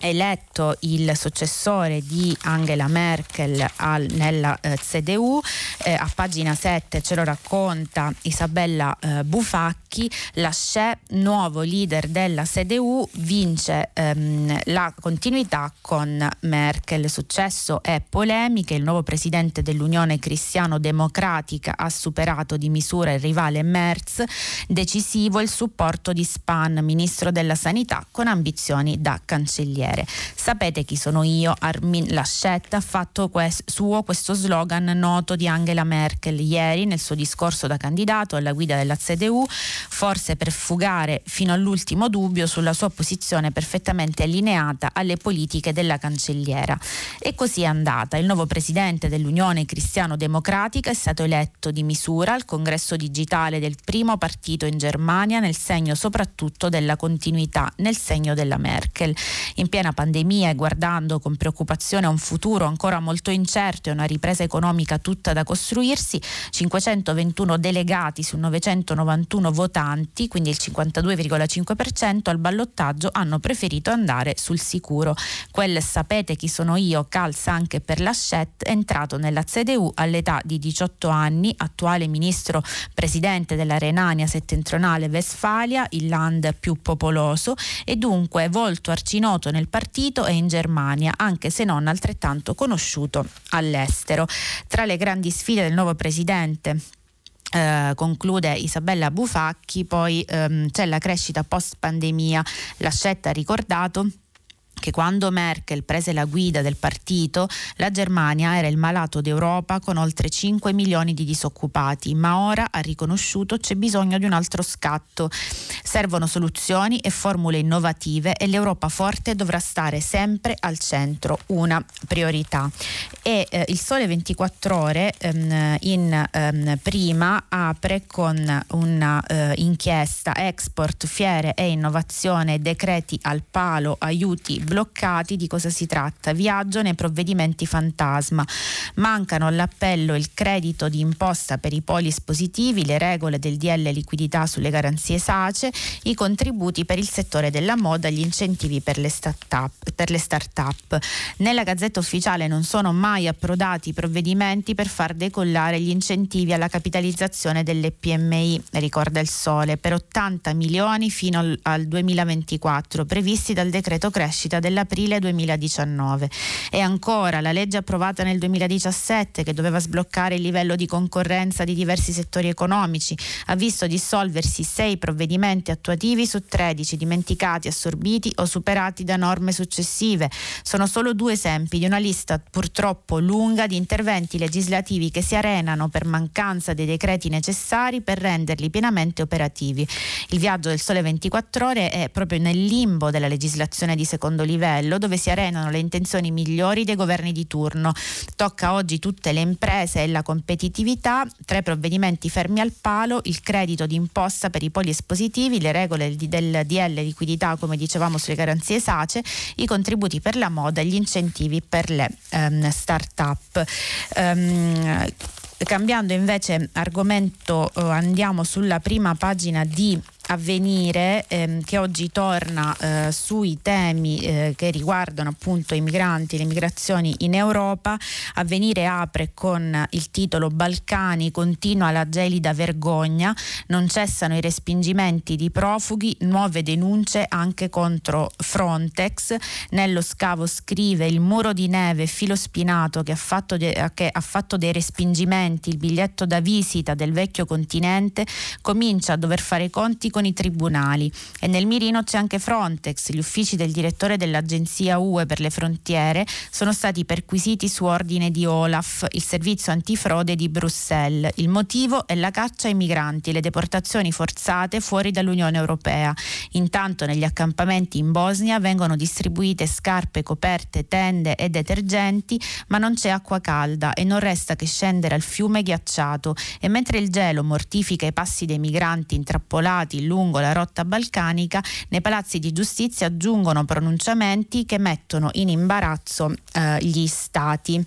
eletto il successore di Angela Merkel al, nella eh, CDU. Eh, a pagina 7 ce lo racconta Isabella eh, Bufacchi. La SCE, nuovo leader della CDU, vince ehm, la continuità con Merkel. Successo è polemiche. Il nuovo presidente dell'Unione Cristiano-Democratica ha superato di misura il rivale Merz. Decisivo il supporto di Spahn, ministro della Sanità, con ambizioni da cancelliere vedere. Sapete chi sono io? Armin Laschet ha fatto quest- suo questo slogan noto di Angela Merkel ieri nel suo discorso da candidato alla guida della CDU, forse per fugare fino all'ultimo dubbio sulla sua posizione perfettamente allineata alle politiche della cancelliera. E così è andata. Il nuovo presidente dell'Unione Cristiano Democratica è stato eletto di misura al congresso digitale del primo partito in Germania nel segno soprattutto della continuità, nel segno della Merkel. In piena pandemia e guardando con preoccupazione a un futuro ancora molto incerto e una ripresa economica tutta da costruirsi, 521 delegati su 991 votanti, quindi il 52,5% al ballottaggio hanno preferito andare sul sicuro. Quel sapete chi sono io calza anche per la Laschet, entrato nella CDU all'età di 18 anni, attuale ministro presidente della Renania settentrionale Westfalia, il land più popoloso e dunque volto arcinoto nel partito e in Germania, anche se non altrettanto conosciuto all'estero. Tra le grandi sfide del nuovo presidente eh, conclude Isabella Bufacchi, poi ehm, c'è la crescita post pandemia, la scelta ricordato che quando Merkel prese la guida del partito, la Germania era il malato d'Europa con oltre 5 milioni di disoccupati, ma ora ha riconosciuto c'è bisogno di un altro scatto. Servono soluzioni e formule innovative e l'Europa forte dovrà stare sempre al centro, una priorità. E eh, il Sole 24 ore ehm, in ehm, prima apre con un'inchiesta eh, export, fiere e innovazione, decreti al palo, aiuti bloccati di cosa si tratta. Viaggio nei provvedimenti fantasma. Mancano all'appello il credito di imposta per i poli espositivi, le regole del DL liquidità sulle garanzie SACE, i contributi per il settore della moda, gli incentivi per le start-up. Per le start-up. Nella Gazzetta Ufficiale non sono mai approdati i provvedimenti per far decollare gli incentivi alla capitalizzazione delle PMI, ricorda il Sole, per 80 milioni fino al 2024, previsti dal decreto crescita dell'aprile 2019. E ancora la legge approvata nel 2017 che doveva sbloccare il livello di concorrenza di diversi settori economici ha visto dissolversi sei provvedimenti attuativi su 13 dimenticati, assorbiti o superati da norme successive. Sono solo due esempi di una lista purtroppo lunga di interventi legislativi che si arenano per mancanza dei decreti necessari per renderli pienamente operativi. Il viaggio del Sole 24 ore è proprio nel limbo della legislazione di secondo livello livello dove si arenano le intenzioni migliori dei governi di turno. Tocca oggi tutte le imprese e la competitività, tre provvedimenti fermi al palo, il credito d'imposta per i poli espositivi, le regole del DL liquidità come dicevamo sulle garanzie SACE, i contributi per la moda e gli incentivi per le um, start-up. Um, cambiando invece argomento uh, andiamo sulla prima pagina di avvenire ehm, che oggi torna eh, sui temi eh, che riguardano appunto i migranti, le migrazioni in Europa. Avvenire apre con il titolo Balcani continua la gelida vergogna, non cessano i respingimenti di profughi, nuove denunce anche contro Frontex. Nello scavo scrive il muro di neve filo spinato che ha fatto, de- che ha fatto dei respingimenti, il biglietto da visita del vecchio continente, comincia a dover fare conti con i tribunali e nel mirino c'è anche Frontex, gli uffici del direttore dell'agenzia UE per le frontiere sono stati perquisiti su ordine di Olaf, il servizio antifrode di Bruxelles. Il motivo è la caccia ai migranti le deportazioni forzate fuori dall'Unione Europea. Intanto negli accampamenti in Bosnia vengono distribuite scarpe, coperte, tende e detergenti, ma non c'è acqua calda e non resta che scendere al fiume ghiacciato e mentre il gelo mortifica i passi dei migranti intrappolati lungo la rotta balcanica, nei palazzi di giustizia giungono pronunciamenti che mettono in imbarazzo eh, gli stati.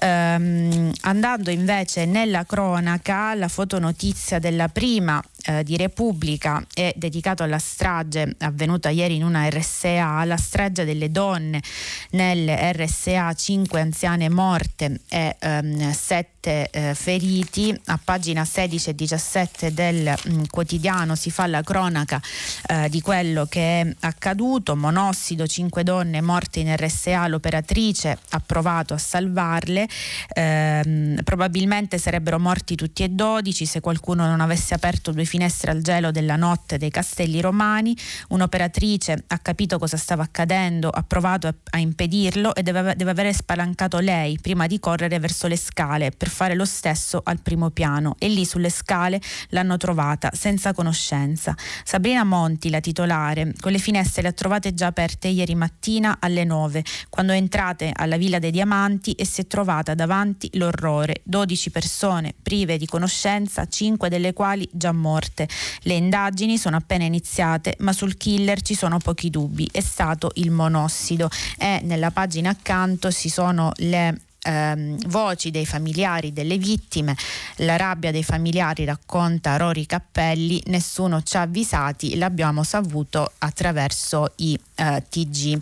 Ehm, andando invece nella cronaca, la fotonotizia della prima eh, di Repubblica è dedicato alla strage avvenuta ieri in una RSA, alla strage delle donne nelle RSA, 5 anziane morte e 7 ehm, eh, feriti. A pagina 16 e 17 del mh, mm, quotidiano si fa la cronaca eh, di quello che è accaduto. Monossido, 5 donne morte in RSA, l'operatrice ha provato a salvarle, ehm, probabilmente sarebbero morti tutti e 12 se qualcuno non avesse aperto due finestre al gelo della notte dei castelli romani, un'operatrice ha capito cosa stava accadendo, ha provato a, impedirlo e deve, deve aver spalancato lei prima di correre verso le scale per fare lo stesso al primo piano. E lì sulle scale l'hanno trovata senza conoscenza. Sabrina Monti, la titolare, con le finestre le ha trovate già aperte ieri mattina alle 9, quando è entrata alla Villa dei Diamanti e si è trovata davanti l'orrore, 12 persone prive di conoscenza, 5 delle quali già morte morte. Le indagini sono appena iniziate, ma sul killer ci sono pochi dubbi. È stato il monossido e nella pagina accanto ci sono le ehm, voci dei familiari delle vittime, la rabbia dei familiari racconta Rory Cappelli, nessuno ci ha avvisati, l'abbiamo saputo attraverso i eh, TG.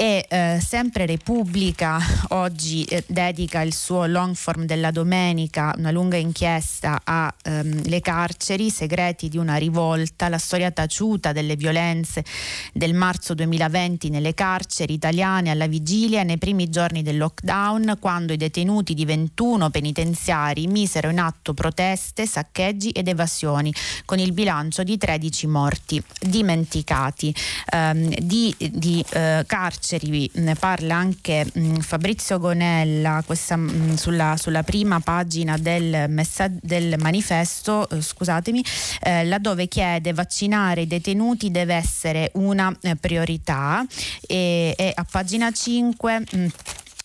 E eh, sempre Repubblica oggi eh, dedica il suo long form della domenica, una lunga inchiesta alle ehm, carceri, segreti di una rivolta, la storia taciuta delle violenze del marzo 2020 nelle carceri italiane alla vigilia nei primi giorni del lockdown, quando i detenuti di 21 penitenziari misero in atto proteste, saccheggi ed evasioni, con il bilancio di 13 morti dimenticati. Um, di, di uh, carceri. Ne parla anche um, Fabrizio Gonella questa, um, sulla, sulla, prima pagina del, del manifesto, uh, scusatemi, uh, laddove chiede vaccinare i detenuti deve essere una eh, priorità. E, e, a pagina 5 mh,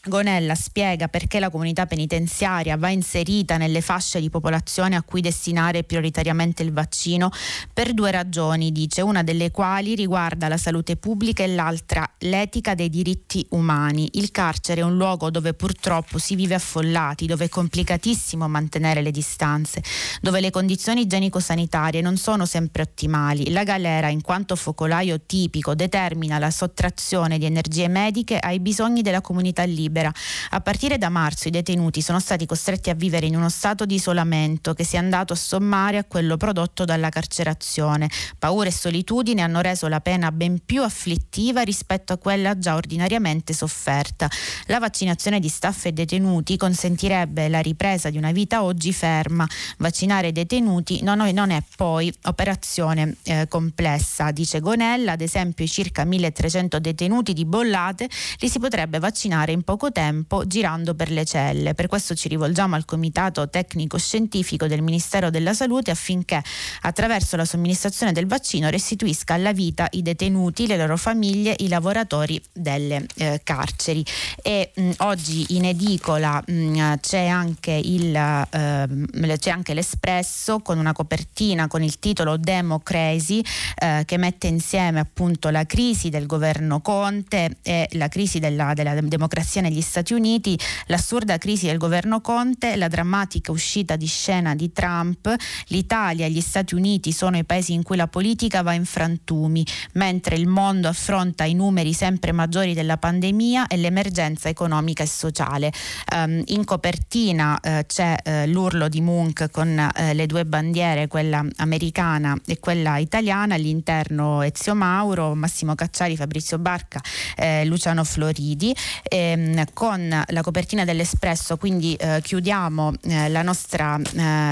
Gonella spiega perché la comunità penitenziaria va inserita nelle fasce di popolazione a cui destinare prioritariamente il vaccino per due ragioni, dice, una delle quali riguarda la salute pubblica e l'altra l'etica dei diritti umani. Il carcere è un luogo dove purtroppo si vive affollati, dove è complicatissimo mantenere le distanze, dove le condizioni igienico-sanitarie non sono sempre ottimali. La galera, in quanto focolaio tipico, determina la sottrazione di energie mediche ai bisogni della comunità libera libera. A partire da marzo i detenuti sono stati costretti a vivere in uno stato di isolamento che si è andato a sommare a quello prodotto dalla carcerazione. Paura e solitudine hanno reso la pena ben più afflittiva rispetto a quella già ordinariamente sofferta. La vaccinazione di staff e detenuti consentirebbe la ripresa di una vita oggi ferma. Vaccinare i detenuti non, è poi operazione eh, complessa, dice Gonella, ad esempio i circa 1300 detenuti di Bollate li si potrebbe vaccinare in poco poco tempo girando per le celle. Per questo ci rivolgiamo al Comitato Tecnico Scientifico del Ministero della Salute affinché attraverso la somministrazione del vaccino restituisca alla vita i detenuti, le loro famiglie, i lavoratori delle eh, carceri. E mh, oggi in edicola mh, c'è, anche il, eh, c'è anche l'Espresso con una copertina con il titolo Democracy eh, che mette insieme appunto la crisi del governo Conte e la crisi della, della democrazia negli negli Stati Uniti, l'assurda crisi del governo Conte, la drammatica uscita di scena di Trump, l'Italia e gli Stati Uniti sono i paesi in cui la politica va in frantumi, mentre il mondo affronta i numeri sempre maggiori della pandemia e l'emergenza economica e sociale. Um, in copertina uh, c'è uh, l'urlo di Munch con uh, le due bandiere, quella americana e quella italiana, all'interno Ezio Mauro, Massimo Cacciari, Fabrizio Barca, eh, Luciano Floridi, ehm, con la copertina dell'Espresso, quindi chiudiamo la nostra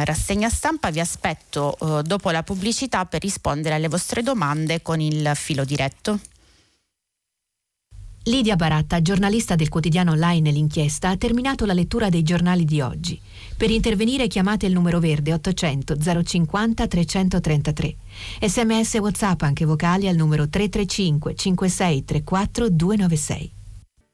rassegna stampa, vi aspetto dopo la pubblicità per rispondere alle vostre domande con il filo diretto. Lidia Baratta, giornalista del quotidiano online L'Inchiesta, ha terminato la lettura dei giornali di oggi. Per intervenire chiamate il numero verde 800 050 333. Sms WhatsApp anche vocali al numero 335 5634 296.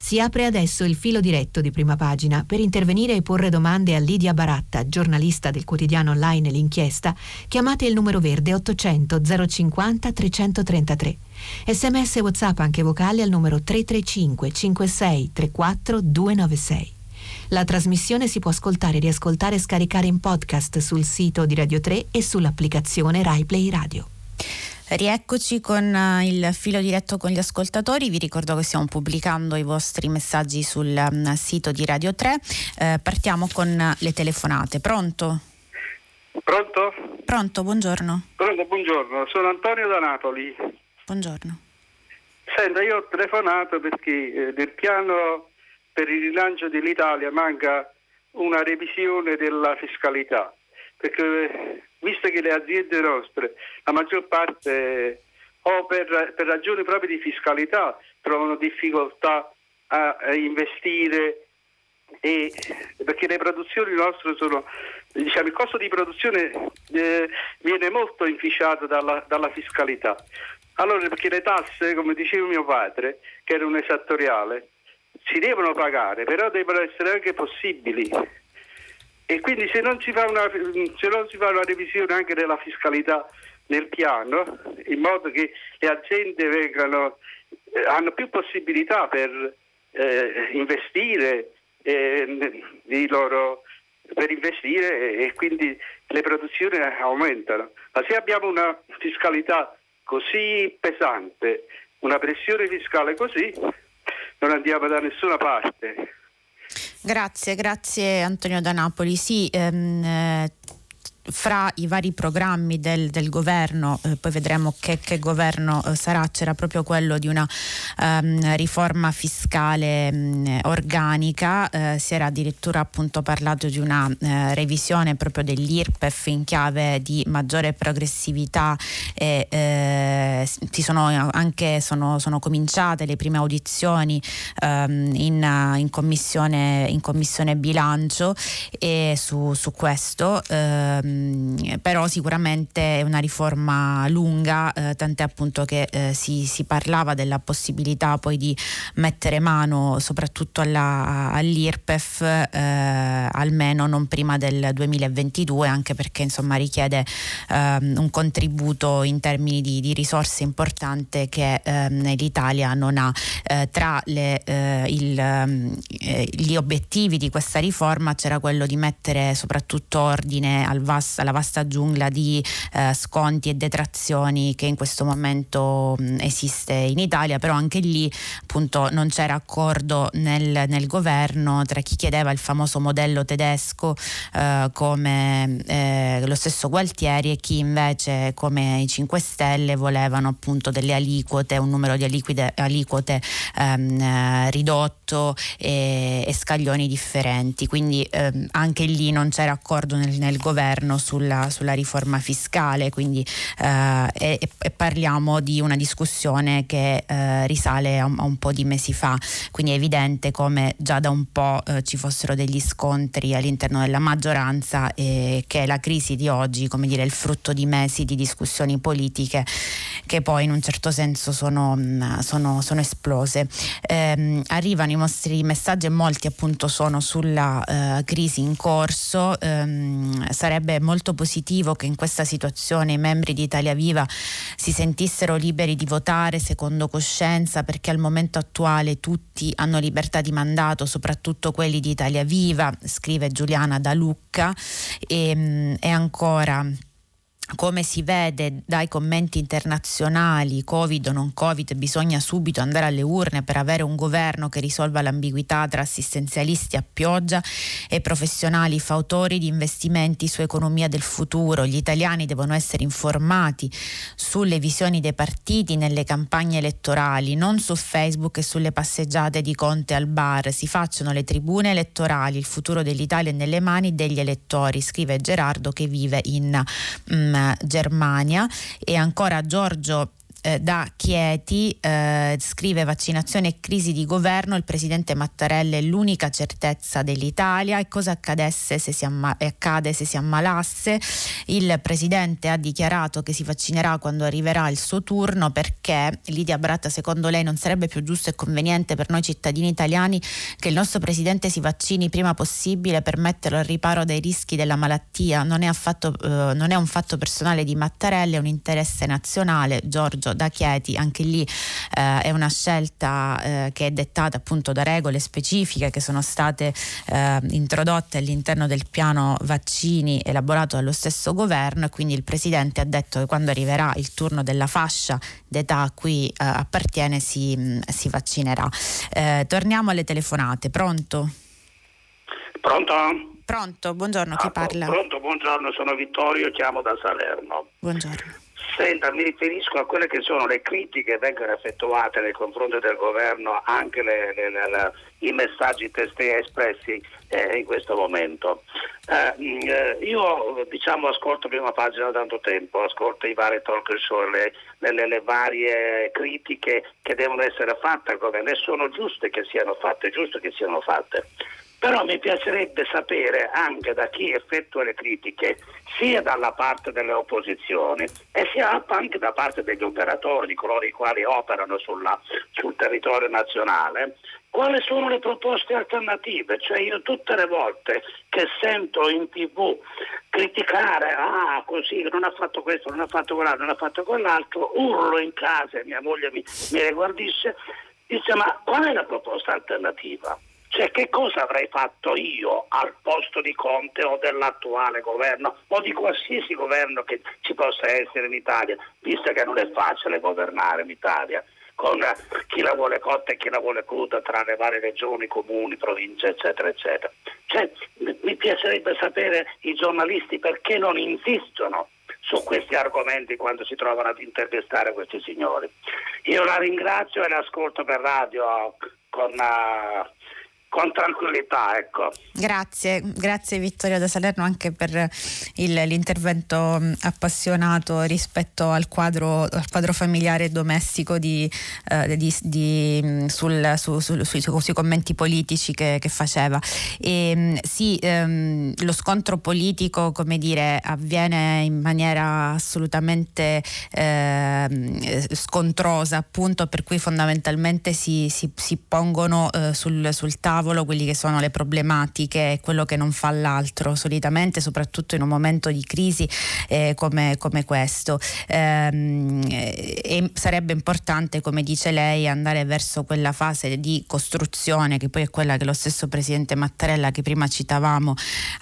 Si apre adesso il filo diretto di prima pagina per intervenire e porre domande a Lidia Baratta, giornalista del quotidiano online L'Inchiesta. Chiamate il numero verde 800 050 333. Sms WhatsApp anche vocali al numero 335 56 34 296. La trasmissione si può ascoltare, riascoltare e scaricare in podcast sul sito di Radio 3 e sull'applicazione RaiPlay Radio. Rieccoci con uh, il filo diretto con gli ascoltatori, vi ricordo che stiamo pubblicando i vostri messaggi sul um, sito di Radio 3, uh, partiamo con le telefonate. Pronto? Pronto? Pronto, buongiorno. Pronto, buongiorno, sono Antonio da Napoli. Buongiorno. Senta, io ho telefonato perché eh, nel piano per il rilancio dell'Italia manca una revisione della fiscalità, perché visto che le aziende nostre, la maggior parte o per, per ragioni proprio di fiscalità trovano difficoltà a, a investire e, perché le produzioni nostre sono diciamo il costo di produzione eh, viene molto inficiato dalla, dalla, fiscalità. Allora perché le tasse come diceva mio padre che era un esattoriale si devono pagare però devono essere anche possibili e quindi se non si fa una, si fa una revisione anche della fiscalità nel piano, in modo che le aziende vengano, eh, hanno più possibilità per eh, investire, eh, loro, per investire e, e quindi le produzioni aumentano. Ma se abbiamo una fiscalità così pesante, una pressione fiscale così, non andiamo da nessuna parte. Grazie, grazie Antonio da Napoli. Sì, ehm, eh, fra i vari programmi del, del governo, eh, poi vedremo che, che governo eh, sarà, c'era proprio quello di una um, riforma fiscale um, organica, eh, si era addirittura appunto parlato di una eh, revisione proprio dell'IRPEF in chiave di maggiore progressività e eh, si sono anche sono, sono, cominciate le prime audizioni um, in, in, commissione, in, commissione, bilancio e su, su questo. Um, Ehm, però sicuramente è una riforma lunga, eh, tant'è appunto che eh, si, si, parlava della possibilità poi di mettere mano soprattutto alla, all'IRPEF eh, almeno non prima del 2022, anche perché insomma richiede ehm, un contributo in termini di, di risorse importante che ehm, l'Italia non ha. Eh, tra le, eh, il, eh, gli obiettivi di questa riforma c'era quello di mettere soprattutto ordine al vasto vasta, la vasta giungla di eh, sconti e detrazioni che in questo momento mh, esiste in Italia, però anche lì appunto non c'era accordo nel, nel governo tra chi chiedeva il famoso modello tedesco eh, come eh, lo stesso Gualtieri e chi invece come i 5 Stelle volevano appunto delle aliquote, un numero di aliquide, aliquote ehm, eh, ridotto e, e, scaglioni differenti, quindi ehm, anche lì non c'era accordo nel, nel governo sulla, sulla riforma fiscale, quindi eh, e, e, parliamo di una discussione che eh, risale a un, a un, po' di mesi fa, quindi è evidente come già da un po' eh, ci fossero degli scontri all'interno della maggioranza e che la crisi di oggi, come dire, è il frutto di mesi di discussioni politiche che poi in un certo senso sono, mm, sono, sono esplose. Eh, arrivano i vostri messaggi e molti appunto sono sulla eh, crisi in corso. Ehm, sarebbe molto positivo che in questa situazione i membri di Italia Viva si sentissero liberi di votare secondo coscienza perché al momento attuale tutti hanno libertà di mandato, soprattutto quelli di Italia Viva, scrive Giuliana da Lucca. E, ehm, e ancora come si vede dai commenti internazionali, Covid o non Covid, bisogna subito andare alle urne per avere un governo che risolva l'ambiguità tra assistenzialisti a pioggia e professionali fautori di investimenti su economia del futuro. Gli italiani devono essere informati sulle visioni dei partiti nelle campagne elettorali, non su Facebook e sulle passeggiate di Conte al bar. Si facciano le tribune elettorali, il futuro dell'Italia è nelle mani degli elettori, scrive Gerardo che vive in... Mm, Germania e ancora Giorgio eh, da Chieti eh, scrive vaccinazione e crisi di governo, il presidente Mattarella è l'unica certezza dell'Italia e cosa accadesse se si amma- accade se si ammalasse. Il presidente ha dichiarato che si vaccinerà quando arriverà il suo turno perché Lidia Bratta secondo lei non sarebbe più giusto e conveniente per noi cittadini italiani che il nostro presidente si vaccini prima possibile per metterlo al riparo dai rischi della malattia. Non è, affatto, eh, non è un fatto personale di Mattarella, è un interesse nazionale. Giorgio da Chieti, anche lì eh, è una scelta eh, che è dettata appunto da regole specifiche che sono state eh, introdotte all'interno del piano vaccini elaborato dallo stesso governo e quindi il Presidente ha detto che quando arriverà il turno della fascia d'età a cui eh, appartiene si, mm, si vaccinerà. Eh, torniamo alle telefonate, pronto? Pronto? Pronto, buongiorno, chi ah, parla? Pronto, buongiorno, sono Vittorio, chiamo da Salerno. Buongiorno. Senta, mi riferisco a quelle che sono le critiche che vengono effettuate nei confronti del governo, anche le, le, le, i messaggi testé espressi eh, in questo momento. Eh, eh, io diciamo ascolto prima pagina da tanto tempo, ascolto i vari talk show, le, varie critiche che devono essere fatte al governo e sono giuste che siano fatte, giusto che siano fatte. Però mi piacerebbe sapere anche da chi effettua le critiche, sia dalla parte delle opposizioni e sia anche da parte degli operatori, di coloro i quali operano sulla, sul territorio nazionale, quali sono le proposte alternative? Cioè io tutte le volte che sento in tv criticare, ah così, non ha fatto questo, non ha fatto quell'altro, non ha fatto quell'altro, urlo in casa e mia moglie mi, mi riguardisce, dice ma qual è la proposta alternativa? Cioè che cosa avrei fatto io al posto di Conte o dell'attuale governo o di qualsiasi governo che ci possa essere in Italia, visto che non è facile governare in Italia con chi la vuole cotta e chi la vuole cruda tra le varie regioni, comuni, province, eccetera, eccetera. Cioè, mi piacerebbe sapere i giornalisti perché non insistono su questi argomenti quando si trovano ad intervistare questi signori. Io la ringrazio e l'ascolto per radio con... Uh, con tranquillità. Ecco. Grazie, grazie Vittorio da Salerno anche per il, l'intervento appassionato rispetto al quadro, al quadro familiare e domestico di, eh, di, di, sul, su, su, sui, sui, commenti politici che, che faceva. E, sì, ehm, lo scontro politico come dire, avviene in maniera assolutamente eh, scontrosa, appunto per cui fondamentalmente si, si, si pongono eh, sul, sul tavolo tavolo quelli che sono le problematiche e quello che non fa l'altro solitamente, soprattutto in un momento di crisi eh, come, come, questo. Ehm, e sarebbe importante, come dice lei, andare verso quella fase di costruzione che poi è quella che lo stesso Presidente Mattarella che prima citavamo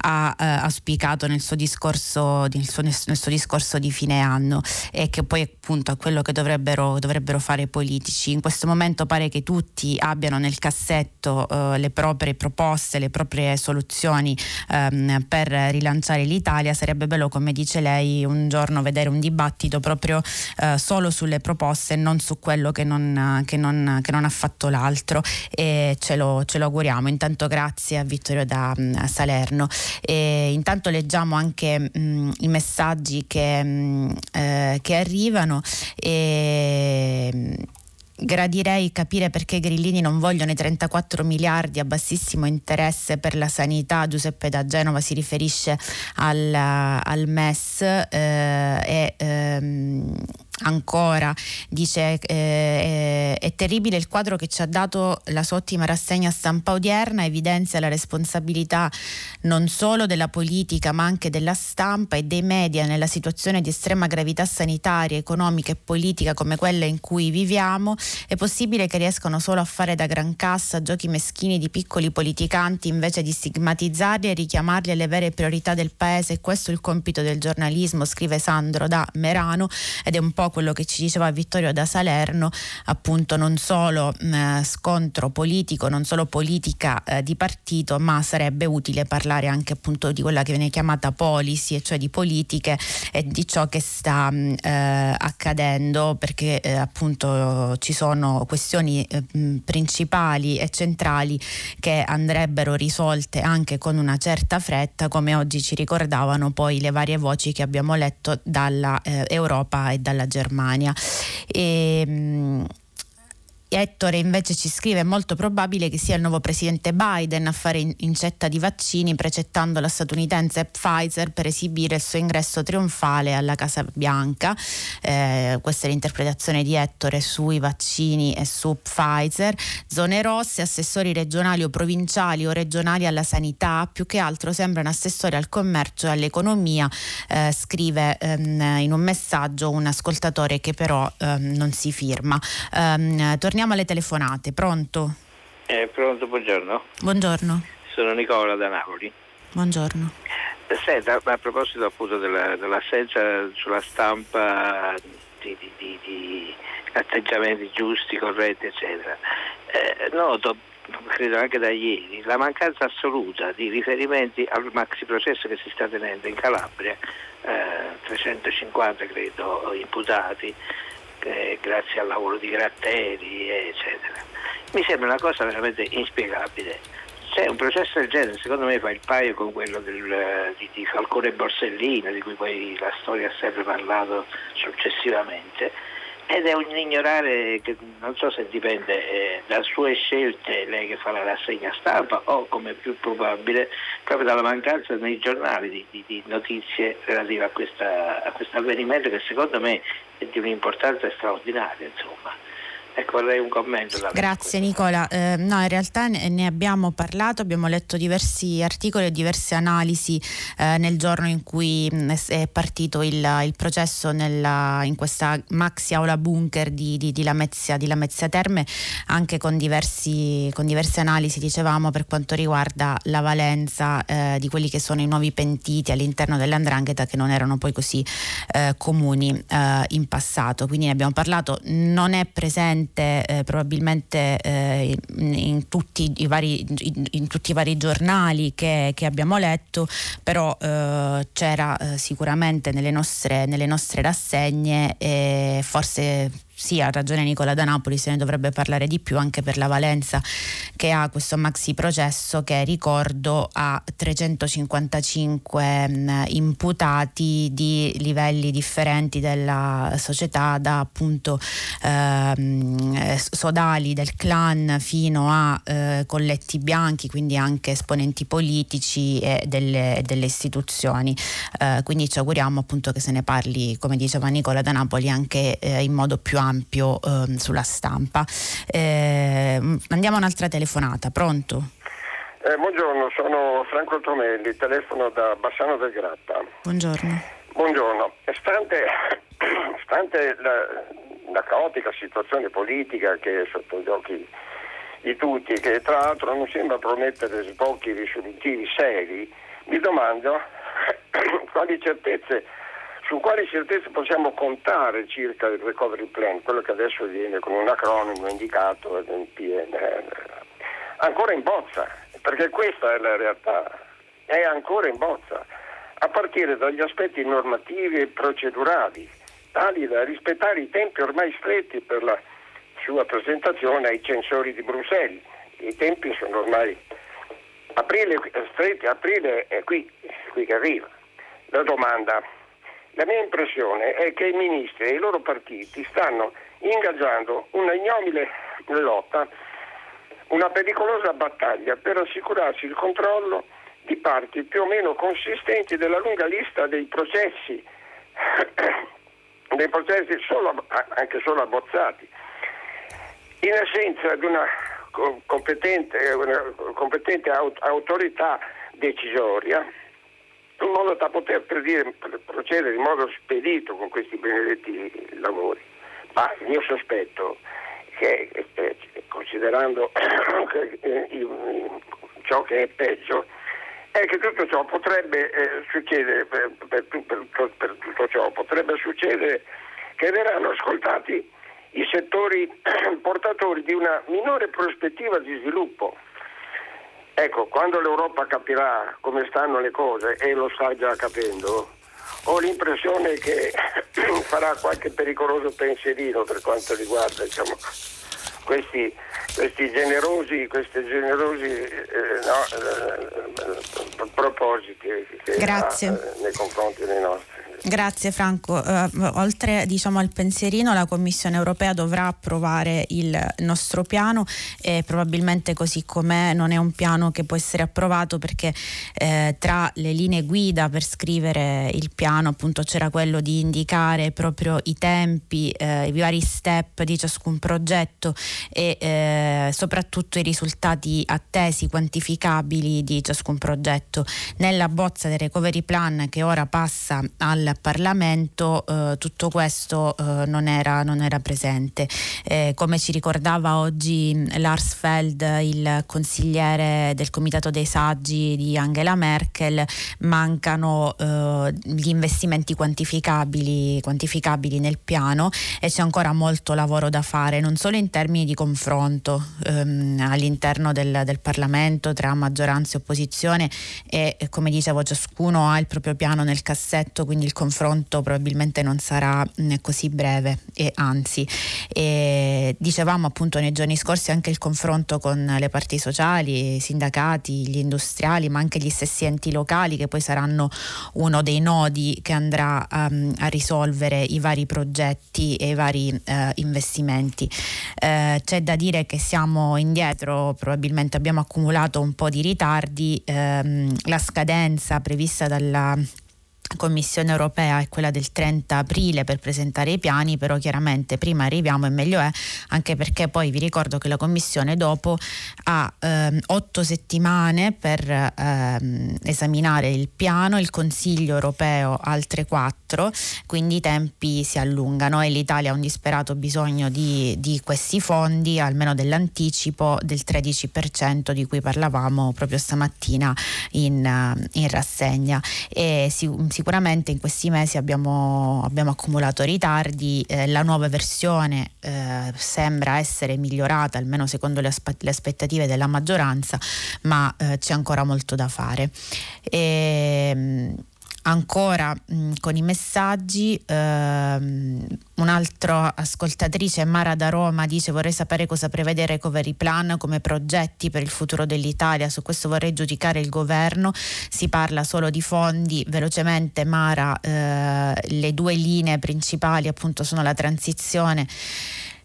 ha eh, auspicato nel suo, discorso, nel, suo, nel suo discorso di fine anno e che poi appunto è quello che dovrebbero, dovrebbero fare i politici. In questo momento pare che tutti abbiano nel cassetto eh, le le proprie proposte, le proprie soluzioni ehm, per rilanciare l'Italia, sarebbe bello, come dice lei, un giorno vedere un dibattito proprio eh, solo sulle proposte e non su quello che non, che non, che non ha fatto l'altro e ce lo, ce lo, auguriamo. Intanto grazie a Vittorio da a Salerno. E intanto leggiamo anche mh, i messaggi che, mh, eh, che arrivano. E, gradirei capire perché grillini non vogliono i 34 miliardi a bassissimo interesse per la sanità. Giuseppe da Genova si riferisce al, al MES eh, e ehm, ancora, dice eh, è terribile il quadro che ci ha dato la sua ottima rassegna stampa odierna, evidenzia la responsabilità non solo della politica ma anche della stampa e dei media nella situazione di estrema gravità sanitaria, economica e politica come quella in cui viviamo, è possibile che riescano solo a fare da gran cassa giochi meschini di piccoli politicanti invece di stigmatizzarli e richiamarli alle vere priorità del paese? Questo è il compito del giornalismo, scrive Sandro da Merano ed è un po' quello che ci diceva Vittorio da Salerno, appunto non solo mh, scontro politico, non solo politica eh, di partito, ma sarebbe utile parlare anche appunto di quella che viene chiamata policy, e cioè di politiche e di ciò che sta mh, eh, accadendo, perché eh, appunto ci sono questioni eh, principali e centrali che andrebbero risolte anche con una certa fretta, come oggi ci ricordavano poi le varie voci che abbiamo letto dalla eh, e dalla Germania. E, mh, Ettore invece ci scrive è molto probabile che sia il nuovo presidente Biden a fare incetta di vaccini precettando la statunitense Pfizer per esibire il suo ingresso trionfale alla Casa Bianca. Eh, questa è l'interpretazione di Ettore sui vaccini e su Pfizer. Zone rosse, assessori regionali o provinciali o regionali alla sanità, più che altro sembrano assessori al commercio e all'economia, eh, scrive ehm, in un messaggio un ascoltatore che però ehm, non si firma. Ehm, torniamo alle telefonate. Pronto? Eh, pronto, buongiorno. Buongiorno. Sono Nicola da Napoli. Buongiorno. Senta, a proposito appunto della, dell'assenza sulla stampa di, di, di, di, atteggiamenti giusti, corretti, eccetera, eh, noto, credo anche da ieri, la mancanza assoluta di riferimenti al maxi processo che si sta tenendo in Calabria, eh, 350 credo imputati, eh, grazie al lavoro di Gratteri, eccetera. Mi sembra una cosa veramente inspiegabile. C'è un processo del genere, secondo me fa il paio con quello del, di, di Falcone Borsellino, di cui poi la storia ha sempre parlato successivamente, ed è un ignorare che non so se dipende eh, da sue scelte, lei che fa la rassegna stampa, o come più probabile proprio dalla mancanza nei giornali di, di, di notizie relative a, questo avvenimento che secondo me è di un'importanza straordinaria. Insomma. Ecco, vorrei un commento. Grazie Nicola. Eh, no, in realtà ne, abbiamo parlato, abbiamo letto diversi articoli e diverse analisi eh, nel giorno in cui mm, è partito il, il processo nella, in questa maxi aula bunker di, di, di, Lamezia, di Lamezia Terme, anche con, diversi, con diverse analisi, dicevamo, per quanto riguarda la valenza eh, di quelli che sono i nuovi pentiti all'interno dell'andrangheta che non erano poi così eh, comuni eh, in passato. Quindi ne abbiamo parlato, non è presente presente eh, probabilmente eh, in, in, tutti vari, in, in, tutti i vari, giornali che, che abbiamo letto, però eh, c'era eh, sicuramente nelle nostre, nelle nostre rassegne e forse sì, ha ragione Nicola da Napoli, se ne dovrebbe parlare di più anche per la valenza che ha questo maxi processo che ricordo ha 355 mh, imputati di livelli differenti della società, da appunto ehm, sodali del clan fino a eh, colletti bianchi, quindi anche esponenti politici e delle, delle istituzioni. Eh, quindi ci auguriamo appunto che se ne parli, come diceva Nicola da Napoli, anche eh, in modo più ampio ampio eh, sulla stampa. Eh, andiamo a un'altra telefonata, pronto? Eh, buongiorno, sono Franco Tomelli, telefono da Bassano del Gratta. Buongiorno. Buongiorno, stante, stante la, la caotica situazione politica che è sotto gli occhi di tutti, che tra l'altro non sembra promettere sbocchi risolutivi seri, mi domando quali certezze su quali certezze possiamo contare circa il recovery plan, quello che adesso viene con un acronimo indicato nel PNR. Ancora in bozza, perché questa è la realtà, è ancora in bozza, a partire dagli aspetti normativi e procedurali, tali da rispettare i tempi ormai stretti per la sua presentazione ai censori di Bruxelles. I tempi sono ormai aprile, stretti, aprile è qui, qui che arriva. La domanda la mia impressione è che i ministri e i loro partiti stanno ingaggiando una ignobile lotta, una pericolosa battaglia per assicurarsi il controllo di parti più o meno consistenti della lunga lista dei processi dei processi solo, anche solo abbozzati. In assenza di una competente, una competente autorità decisoria, in modo da poter procedere in modo spedito con questi benedetti lavori. Ma il mio sospetto è che, eh, considerando eh, ciò che è peggio, è che tutto ciò potrebbe eh, succedere, per, per, per, per, tutto ciò potrebbe succedere che verranno ascoltati i settori portatori di una minore prospettiva di sviluppo. Ecco, quando l'Europa capirà come stanno le cose, e lo sta già capendo, ho l'impressione che farà qualche pericoloso pensierino per quanto riguarda diciamo, questi, questi, generosi, questi generosi eh, no, eh, propositi che ha eh, nei confronti dei nostri. Grazie Franco. Uh, oltre diciamo, al pensierino, la Commissione europea dovrà approvare il nostro piano e probabilmente così com'è non è un piano che può essere approvato perché eh, tra le linee guida per scrivere il piano appunto c'era quello di indicare proprio i tempi, eh, i vari step di ciascun progetto e eh, soprattutto i risultati attesi, quantificabili di ciascun progetto. Nella bozza del recovery plan che ora passa al Parlamento eh, tutto questo eh, non, era, non, era, presente. Eh, come ci ricordava oggi Lars Feld, il consigliere del Comitato dei Saggi di Angela Merkel, mancano eh, gli investimenti quantificabili, quantificabili, nel piano e c'è ancora molto lavoro da fare, non solo in termini di confronto ehm, all'interno del, del Parlamento tra maggioranza e opposizione e come dicevo ciascuno ha il proprio piano nel cassetto, quindi il confronto probabilmente non sarà mm, così breve e anzi e dicevamo appunto nei giorni scorsi anche il confronto con le parti sociali, i sindacati, gli industriali ma anche gli stessi enti locali che poi saranno uno dei nodi che andrà um, a risolvere i vari progetti e i vari uh, investimenti. Uh, c'è da dire che siamo indietro, probabilmente abbiamo accumulato un po' di ritardi, uh, la scadenza prevista dalla Commissione europea è quella del 30 aprile per presentare i piani, però chiaramente prima arriviamo e meglio è, anche perché poi vi ricordo che la Commissione dopo ha ehm, otto settimane per ehm, esaminare il piano, il Consiglio europeo altre quattro, quindi i tempi si allungano e l'Italia ha un disperato bisogno di, di questi fondi, almeno dell'anticipo del 13% di cui parlavamo proprio stamattina in, in rassegna. E si, sicuramente in questi mesi abbiamo, abbiamo accumulato ritardi, eh, la nuova versione eh, sembra essere migliorata, almeno secondo le, aspe- le aspettative della maggioranza, ma eh, c'è ancora molto da fare. E, ehm, ancora mh, con i messaggi ehm, un'altra ascoltatrice Mara da Roma dice vorrei sapere cosa prevede il recovery plan come progetti per il futuro dell'Italia. Su questo vorrei giudicare il governo. Si parla solo di fondi. Velocemente Mara eh, le due linee principali appunto sono la transizione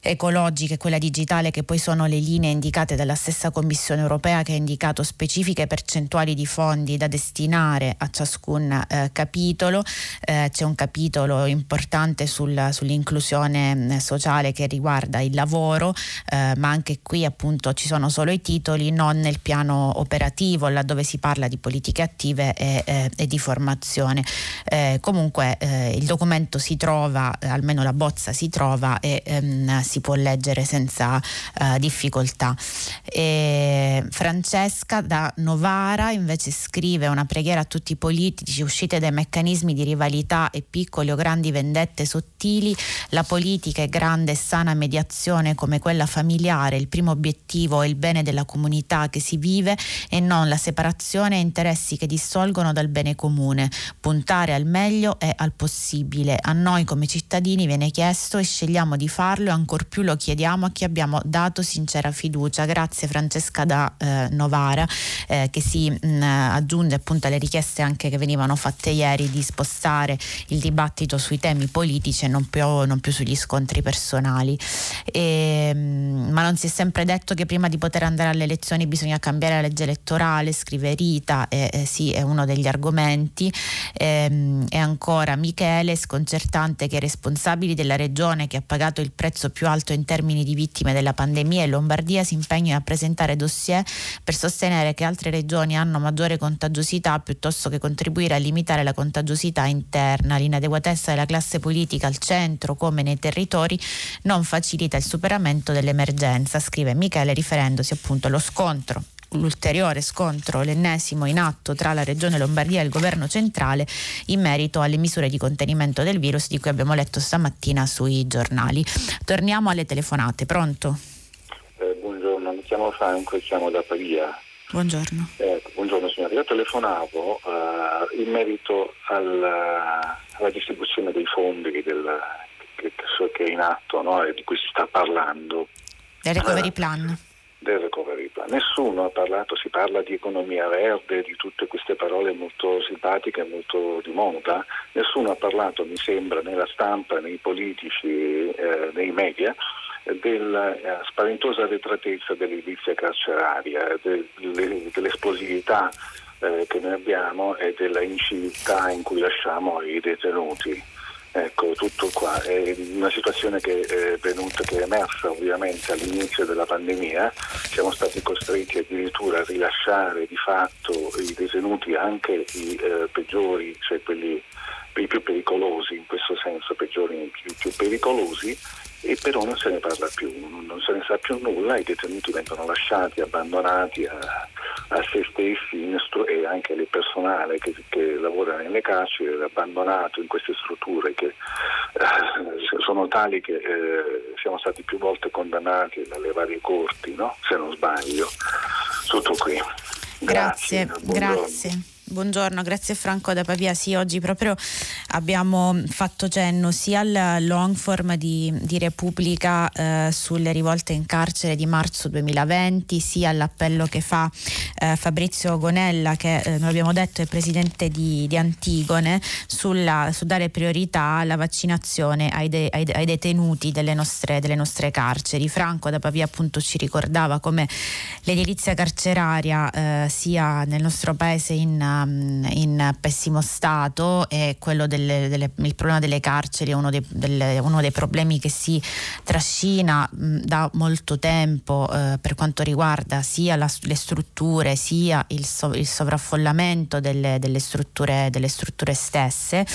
ecologica e quella digitale che poi sono le linee indicate dalla stessa Commissione europea che ha indicato specifiche percentuali di fondi da destinare a ciascun eh, capitolo. Eh, c'è un capitolo importante sul, sull'inclusione mm, sociale che riguarda il lavoro, eh, ma anche qui appunto ci sono solo i titoli, non nel piano operativo, laddove si parla di politiche attive e, e, e di formazione. Eh, comunque eh, il documento si trova, almeno la bozza si trova e ehm, si può leggere senza uh, difficoltà. E Francesca da Novara invece scrive una preghiera a tutti i politici, uscite dai meccanismi di rivalità e piccole o grandi vendette sottili, la politica è grande e sana mediazione come quella familiare, il primo obiettivo è il bene della comunità che si vive e non la separazione e interessi che dissolgono dal bene comune, puntare al meglio e al possibile. A noi come cittadini viene chiesto e scegliamo di farlo e ancor più lo chiediamo a chi abbiamo dato sincera fiducia. Grazie Francesca da eh, Novara eh, che si mh, aggiunge appunto alle richieste anche che venivano fatte ieri di spostare il dibattito sui temi politici e non più, non più sugli scontri personali. E, mh, ma non si è sempre detto che prima di poter andare alle elezioni bisogna cambiare la legge elettorale, scrive Rita, e, eh, sì è uno degli argomenti. E ancora Michele, sconcertante che i responsabili della regione che ha pagato il prezzo più alto in termini di vittime della pandemia in Lombardia si impegnano a presentare dossier per sostenere che altre regioni hanno maggiore contagiosità piuttosto che contribuire a limitare la contagiosità interna. L'inadeguatezza della classe politica al centro come nei territori non facilita il superamento dell'emergenza, scrive Michele riferendosi appunto allo scontro l'ulteriore scontro, l'ennesimo in atto tra la Regione Lombardia e il governo centrale in merito alle misure di contenimento del virus di cui abbiamo letto stamattina sui giornali. Torniamo alle telefonate, pronto? Eh, buongiorno, mi chiamo Franco e chiamo da Pavia. Buongiorno. Eh, buongiorno signore, io telefonavo eh, in merito alla, alla, distribuzione dei fondi del, che, che, è in atto no, e di cui si sta parlando. Del recovery plan del plan. Nessuno ha parlato, si parla di economia verde, di tutte queste parole molto simpatiche, molto di moda, nessuno ha parlato, mi sembra, nella stampa, nei politici, eh, nei media, della eh, spaventosa arretratezza dell'edilizia carceraria, de, dell'esplosività eh, che noi abbiamo e della inciviltà in cui lasciamo i detenuti. Ecco, tutto qua. È una situazione che è, venuta, che è emersa ovviamente all'inizio della pandemia. Siamo stati costretti addirittura a rilasciare di fatto i detenuti, anche i eh, peggiori, cioè quelli i più pericolosi, in questo senso peggiori, i più pericolosi, e però non se ne parla più, non se ne sa più nulla, i detenuti vengono lasciati, abbandonati a, a se stessi e anche il personale che, che, lavora nelle carceri abbandonato in queste strutture che eh, sono tali che eh, siamo stati più volte condannati dalle varie corti, no? se non sbaglio. Tutto qui. Grazie, grazie. grazie. Buongiorno, grazie Franco da Pavia. Sì, oggi proprio abbiamo fatto cenno sia al long form di, di Repubblica eh, sulle rivolte in carcere di marzo 2020, sia all'appello che fa eh, Fabrizio Gonella, che eh, noi abbiamo detto è presidente di, di Antigone, sulla, su dare priorità alla vaccinazione ai, de, ai, ai detenuti delle nostre, delle nostre, carceri. Franco da Pavia appunto ci ricordava come l'edilizia carceraria eh, sia nel nostro paese in in pessimo stato e delle, delle, il problema delle carceri è uno dei, delle, uno dei problemi che si trascina mh, da molto tempo eh, per quanto riguarda sia la, le strutture sia il, so, il sovraffollamento delle, strutture, strutture stesse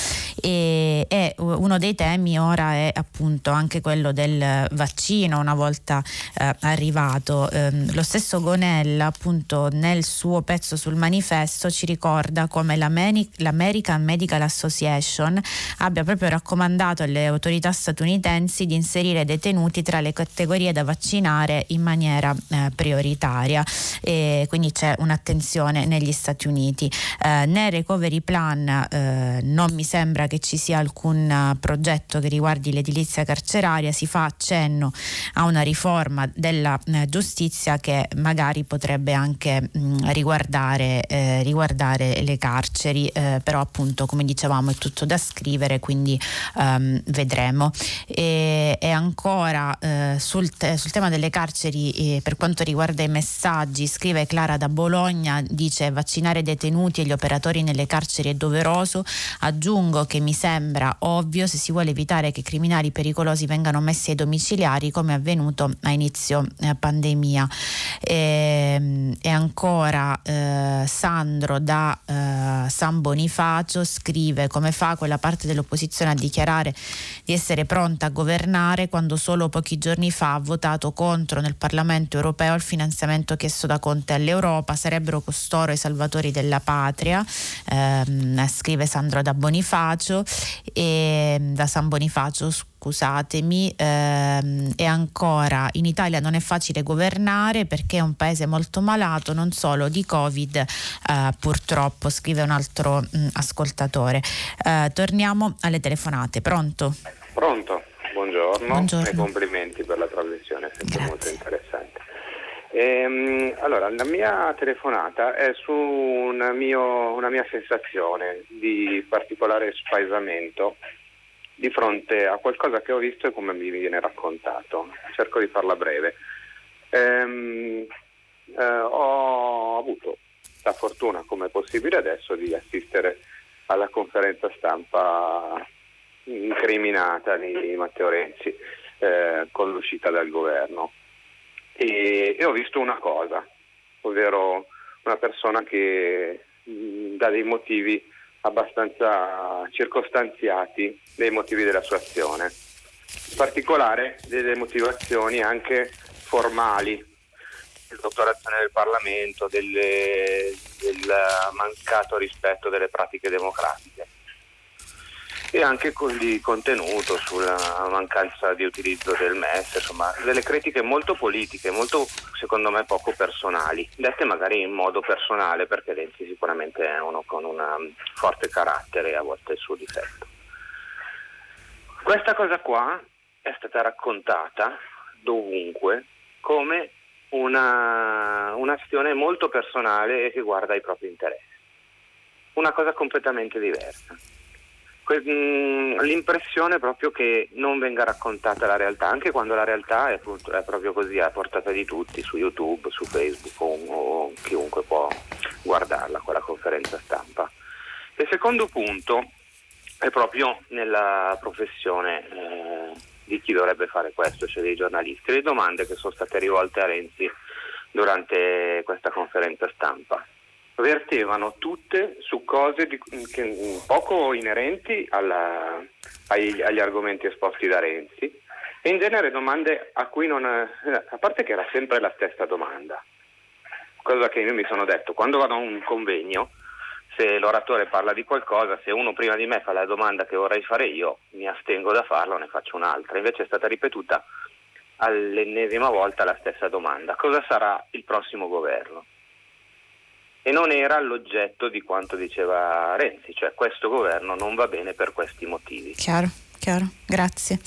e, e, uno dei temi ora è appunto anche quello del vaccino una volta eh, arrivato. Eh, lo stesso Gonella appunto nel suo pezzo sul manifesto ci ricorda ricorda come l'American Medical Association abbia proprio raccomandato alle autorità statunitensi di inserire detenuti tra le categorie da vaccinare in maniera eh, prioritaria e quindi c'è un'attenzione negli Stati Uniti. Eh, nel recovery plan eh, non mi sembra che ci sia alcun uh, progetto che riguardi l'edilizia carceraria, si fa accenno a una riforma della eh, giustizia che magari potrebbe anche mh, riguardare, eh, riguardare le, le carceri, eh, però appunto come dicevamo è tutto da scrivere, quindi um, vedremo. E, e ancora eh, sul, te, sul, tema delle carceri, eh, per quanto riguarda i messaggi, scrive Clara da Bologna, dice vaccinare i detenuti e gli operatori nelle carceri è doveroso, aggiungo che mi sembra ovvio se si vuole evitare che criminali pericolosi vengano messi ai domiciliari come è avvenuto a inizio eh, pandemia. E, ehm, e ancora eh, Sandro da eh, San Bonifacio scrive come fa quella parte dell'opposizione a dichiarare di essere pronta a governare quando solo pochi giorni fa ha votato contro nel Parlamento europeo il finanziamento chiesto da Conte all'Europa, sarebbero costoro i salvatori della patria, eh, scrive Sandro da Bonifacio. E da San Bonifacio scusatemi, ehm, e ancora in Italia non è facile governare perché è un paese molto malato, non solo di Covid, eh, purtroppo, scrive un altro mh, mm, ascoltatore. Eh, torniamo alle telefonate, pronto? Pronto, buongiorno. buongiorno, buongiorno. e complimenti per la trasmissione, è sempre Grazie. molto interessante. Ehm, allora, la mia telefonata è su una, mio- una mia sensazione di particolare spaesamento di fronte a qualcosa che ho visto e come mi viene raccontato. Cerco di farla breve. Ehm, eh, ho avuto la fortuna, come è possibile adesso, di assistere alla conferenza stampa incriminata di Matteo Renzi eh, con l'uscita dal governo e, e ho visto una cosa, ovvero una persona che mh, dà dei motivi abbastanza circostanziati dei motivi della sua azione, in particolare delle motivazioni anche formali del dottorazione del Parlamento, delle- del mancato rispetto delle pratiche democratiche e anche di contenuto sulla mancanza di utilizzo del MES, insomma, delle critiche molto politiche, molto secondo me poco personali, dette magari in modo personale perché Renzi sicuramente è uno con un forte carattere e a volte il suo difetto. Questa cosa qua è stata raccontata dovunque come una, un'azione molto personale e che guarda i propri interessi. Una cosa completamente diversa. Que- mh, l'impressione è proprio che non venga raccontata la realtà, anche quando la realtà è, appunto- è proprio così a portata di tutti, su YouTube, su Facebook o, o chiunque può guardarla, quella conferenza stampa. Il secondo punto è proprio nella professione eh, di chi dovrebbe fare questo, cioè dei giornalisti. Le domande che sono state rivolte a Renzi durante questa conferenza stampa vertevano tutte su cose di- che- poco inerenti alla- ai- agli argomenti esposti da Renzi e in genere domande a cui non... a parte che era sempre la stessa domanda, cosa che io mi sono detto, quando vado a un convegno, se l'oratore parla di qualcosa, se uno prima di me fa la domanda che vorrei fare io, mi astengo da farla, ne faccio un'altra. Invece è stata ripetuta all'ennesima volta la stessa domanda. Cosa sarà il prossimo governo? E non era l'oggetto di quanto diceva Renzi, cioè questo governo non va bene per questi motivi. Chiaro, chiaro, grazie.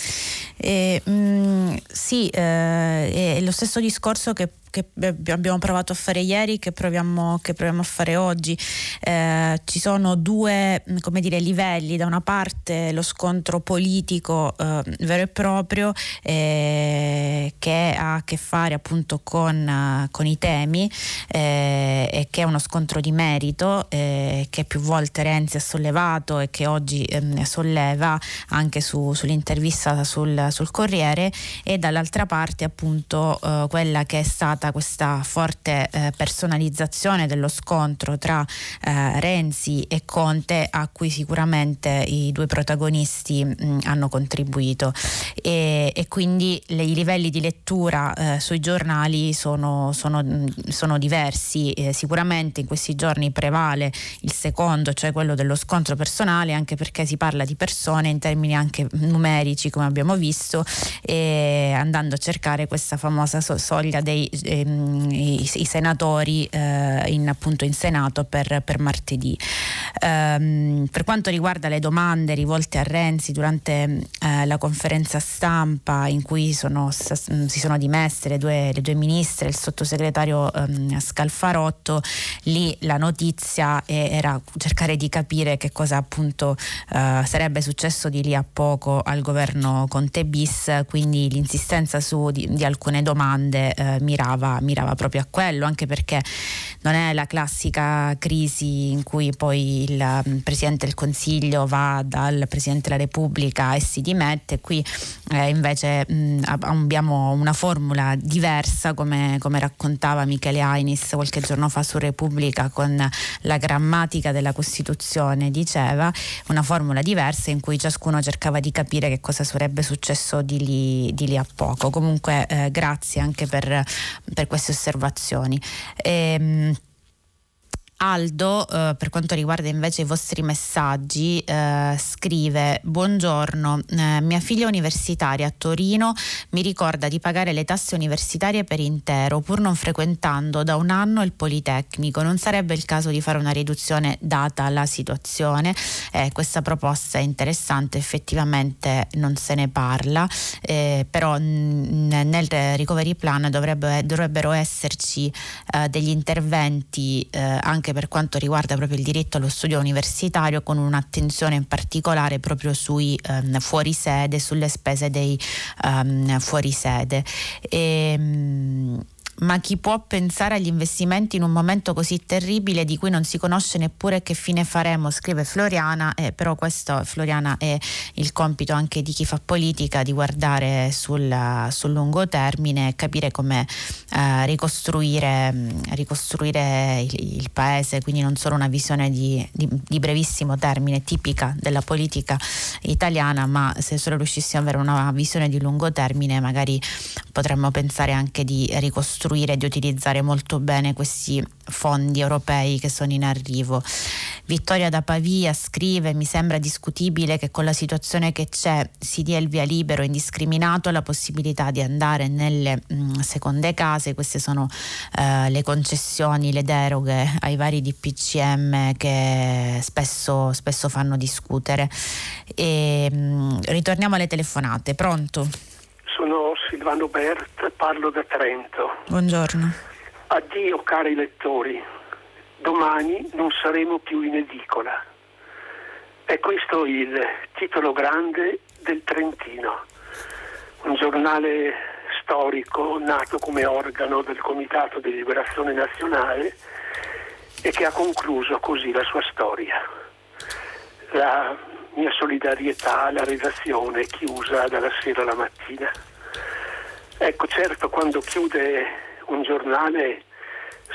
E, mm, sì, eh, è lo stesso discorso che, che abbiamo provato a fare ieri, che proviamo, che proviamo a fare oggi. Eh, ci sono due mm, dire, livelli, da una parte lo scontro politico eh, vero e proprio eh, che ha a che fare appunto con, eh, con i temi eh, e che è uno scontro di merito eh, che più volte Renzi ha sollevato e che oggi ehm, solleva anche su- sull'intervista sul, sul Corriere e dall'altra parte appunto quella che è stata questa forte eh, personalizzazione dello scontro tra eh, Renzi e Conte a cui sicuramente i due protagonisti mh, hanno contribuito. E, e quindi le- i livelli di lettura eh, sui giornali sono, sono, sono diversi. Sicuramente in questi giorni prevale il secondo cioè quello dello scontro personale anche perché si parla di persone in termini anche numerici come abbiamo visto e andando a cercare questa famosa so- soglia dei ehm, i, i senatori eh, in, appunto in Senato per, per martedì. Ehm, per quanto riguarda le domande rivolte a Renzi durante eh, la conferenza stampa in cui sono, s- si sono dimesse le due, le due ministre il sottosegretario ehm, Scalfarotto, lì la notizia era cercare di capire che cosa appunto eh, sarebbe successo di lì a poco al governo Conte bis, quindi l'insistenza su di, di alcune domande eh, mirava, mirava proprio a quello, anche perché non è la classica crisi in cui poi il mm, Presidente del Consiglio va dal Presidente della Repubblica e si dimette, qui eh, invece mh, ab- abbiamo una formula diversa come, come raccontava Michele Ainis qualche giorno fa su Repubblica con la grammatica della Costituzione, diceva una formula diversa in cui ciascuno cercava di capire che cosa sarebbe successo di lì, di lì a poco. Comunque eh, grazie anche per, per queste osservazioni. Ehm, Aldo, eh, per quanto riguarda invece i vostri messaggi, eh, scrive: Buongiorno, eh, mia figlia universitaria a Torino mi ricorda di pagare le tasse universitarie per intero, pur non frequentando da un anno il Politecnico. Non sarebbe il caso di fare una riduzione data la situazione? Eh, questa proposta è interessante, effettivamente non se ne parla, eh, però n- nel recovery plan dovrebbe, dovrebbero esserci eh, degli interventi anche anche per quanto riguarda proprio il diritto allo studio universitario con un'attenzione in particolare proprio sui um, fuorisede, sulle spese dei um, fuorisede. E, um, ma chi può pensare agli investimenti in un momento così terribile di cui non si conosce neppure che fine faremo, scrive Floriana, eh, però questo Floriana è il compito anche di chi fa politica di guardare sul, sul lungo termine e capire come eh, ricostruire, ricostruire il, il, paese, quindi non solo una visione di, di, di, brevissimo termine tipica della politica italiana, ma se solo riuscissimo ad avere una visione di lungo termine magari potremmo pensare anche di ricostruire costruire e di utilizzare molto bene questi fondi europei che sono in arrivo. Vittoria da Pavia scrive: Mi sembra discutibile che con la situazione che c'è si dia il via libero indiscriminato alla possibilità di andare nelle mh, mm, seconde case. Queste sono eh, le concessioni, le deroghe ai vari DPCM che spesso, spesso fanno discutere. E, mh, mm, ritorniamo alle telefonate. Pronto? Silvano Bert, parlo da Trento. Buongiorno. Addio cari lettori, domani non saremo più in edicola. È questo il titolo grande del Trentino, un giornale storico nato come organo del Comitato di Liberazione Nazionale e che ha concluso così la sua storia. La mia solidarietà alla redazione chiusa dalla sera alla mattina. Ecco, certo, quando chiude un giornale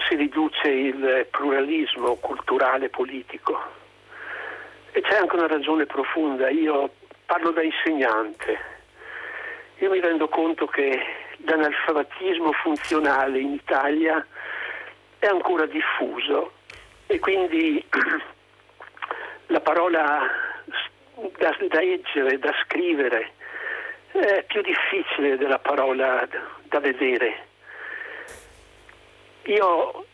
si riduce il pluralismo culturale politico e c'è anche una ragione profonda. Io parlo da insegnante. Io mi rendo conto che l'analfabetismo funzionale in Italia è ancora diffuso e quindi la parola da, da leggere, da scrivere, è più difficile della parola da, vedere. Io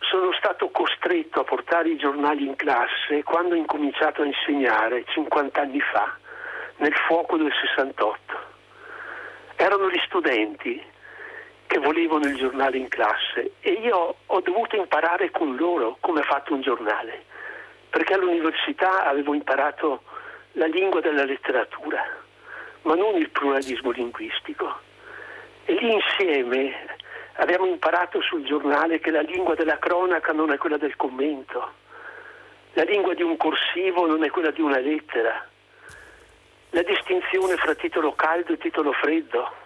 sono stato costretto a portare i giornali in classe quando ho incominciato a insegnare 50 anni fa, nel fuoco del 68. Erano gli studenti che volevano il giornale in classe e io ho dovuto imparare con loro come è fatto un giornale perché all'università avevo imparato la lingua della letteratura, ma non il pluralismo linguistico. E lì insieme abbiamo imparato sul giornale che la lingua della cronaca non è quella del commento, la lingua di un corsivo non è quella di una lettera, la distinzione fra titolo caldo e titolo freddo.